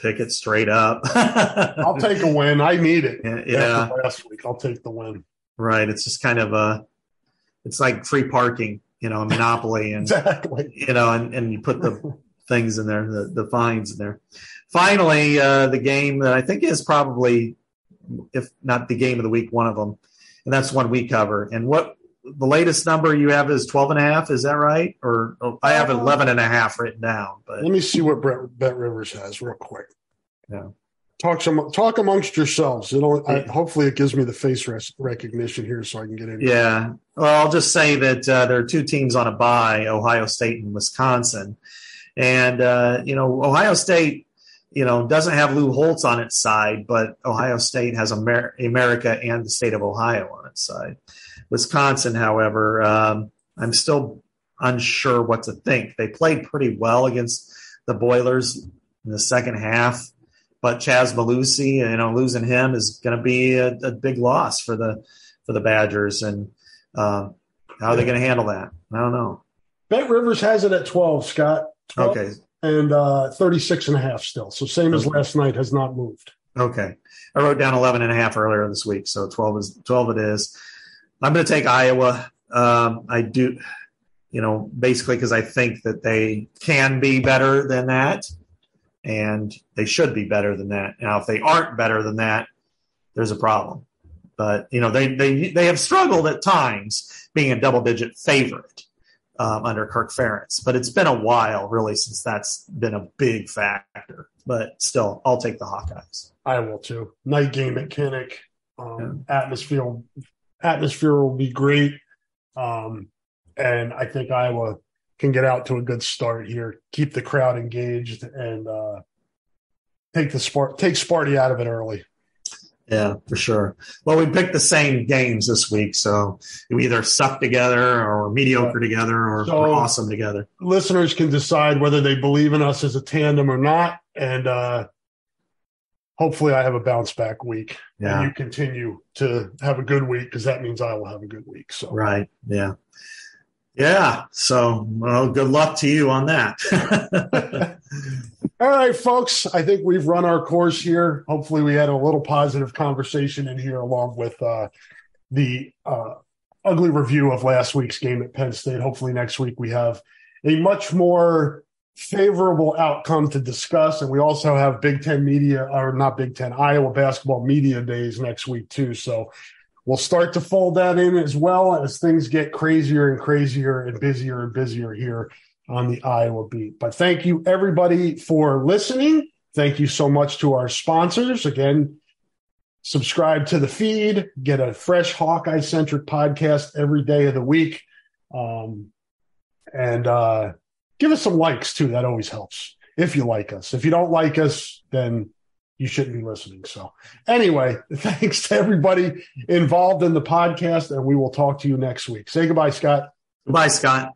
pick it straight up. I'll take a win. I need it. Yeah, yeah. last week, I'll take the win. Right. It's just kind of a. It's like free parking, you know, a monopoly, and exactly, you know, and, and you put the things in there, the, the fines in there. Finally, uh, the game that I think is probably, if not the game of the week, one of them, and that's one we cover. And what the latest number you have is 12 and a half. Is that right? Or oh, I have 11 and a half written down, but let me see what Brett, BetRivers has real quick. Yeah. Talk some, talk amongst yourselves. It'll, I, hopefully it gives me the face res- recognition here so I can get in. Yeah. Well, I'll just say that uh, there are two teams on a bye, Ohio State and Wisconsin. And, uh, you know, Ohio State, you know, doesn't have Lou Holtz on its side, but Ohio State has Amer- America and the state of Ohio on its side. Wisconsin, however, um, I'm still unsure what to think. They played pretty well against the Boilers in the second half, but Chez Mellusi, you know, losing him is going to be a, a, big loss for the for the Badgers. And um, how are they going to handle that? I don't know. BetRivers has it at 12, Scott. 12 okay. And uh, 36 and a half still. So same as last night has not moved. Okay. I wrote down 11 and a half earlier this week. So 12 is 12 it is. I'm going to take Iowa. Um, I do, you know, basically because I think that they can be better than that, and they should be better than that. Now, if they aren't better than that, there's a problem. But you know, they they they have struggled at times being a double digit favorite um, under Kirk Ferentz, but it's been a while really since that's been a big factor. But still, I'll take the Hawkeyes. I will too. Night game at Kinnick. Um, yeah. Atmosphere atmosphere will be great. Um, and I think Iowa can get out to a good start here, keep the crowd engaged, and uh, take the Spart take Sparty out of it early. Yeah, for sure. Well, we picked the same games this week, so we either suck together or mediocre together or so awesome together. Listeners can decide whether they believe in us as a tandem or not, and uh, hopefully I have a bounce back week yeah. and you continue to have a good week because that means I will have a good week. So right, yeah, yeah. So well, good luck to you on that. All right, folks. I think we've run our course here. Hopefully, we had a little positive conversation in here along with uh, the uh, ugly review of last week's game at Penn State. Hopefully, next week we have a much more favorable outcome to discuss. And we also have Big Ten media, or not Big Ten, Iowa basketball media days next week, too. So we'll start to fold that in as well as things get crazier and crazier and busier and busier here on the Iowa beat. But thank you, everybody, for listening. Thank you so much to our sponsors. Again, subscribe to the feed, get a fresh Hawkeye centric podcast every day of the week. Um, and, uh, give us some likes too. That always helps if you like us. If you don't like us, then you shouldn't be listening. So, anyway, thanks to everybody involved in the podcast, and we will talk to you next week. Say goodbye, Scott. Goodbye, Scott.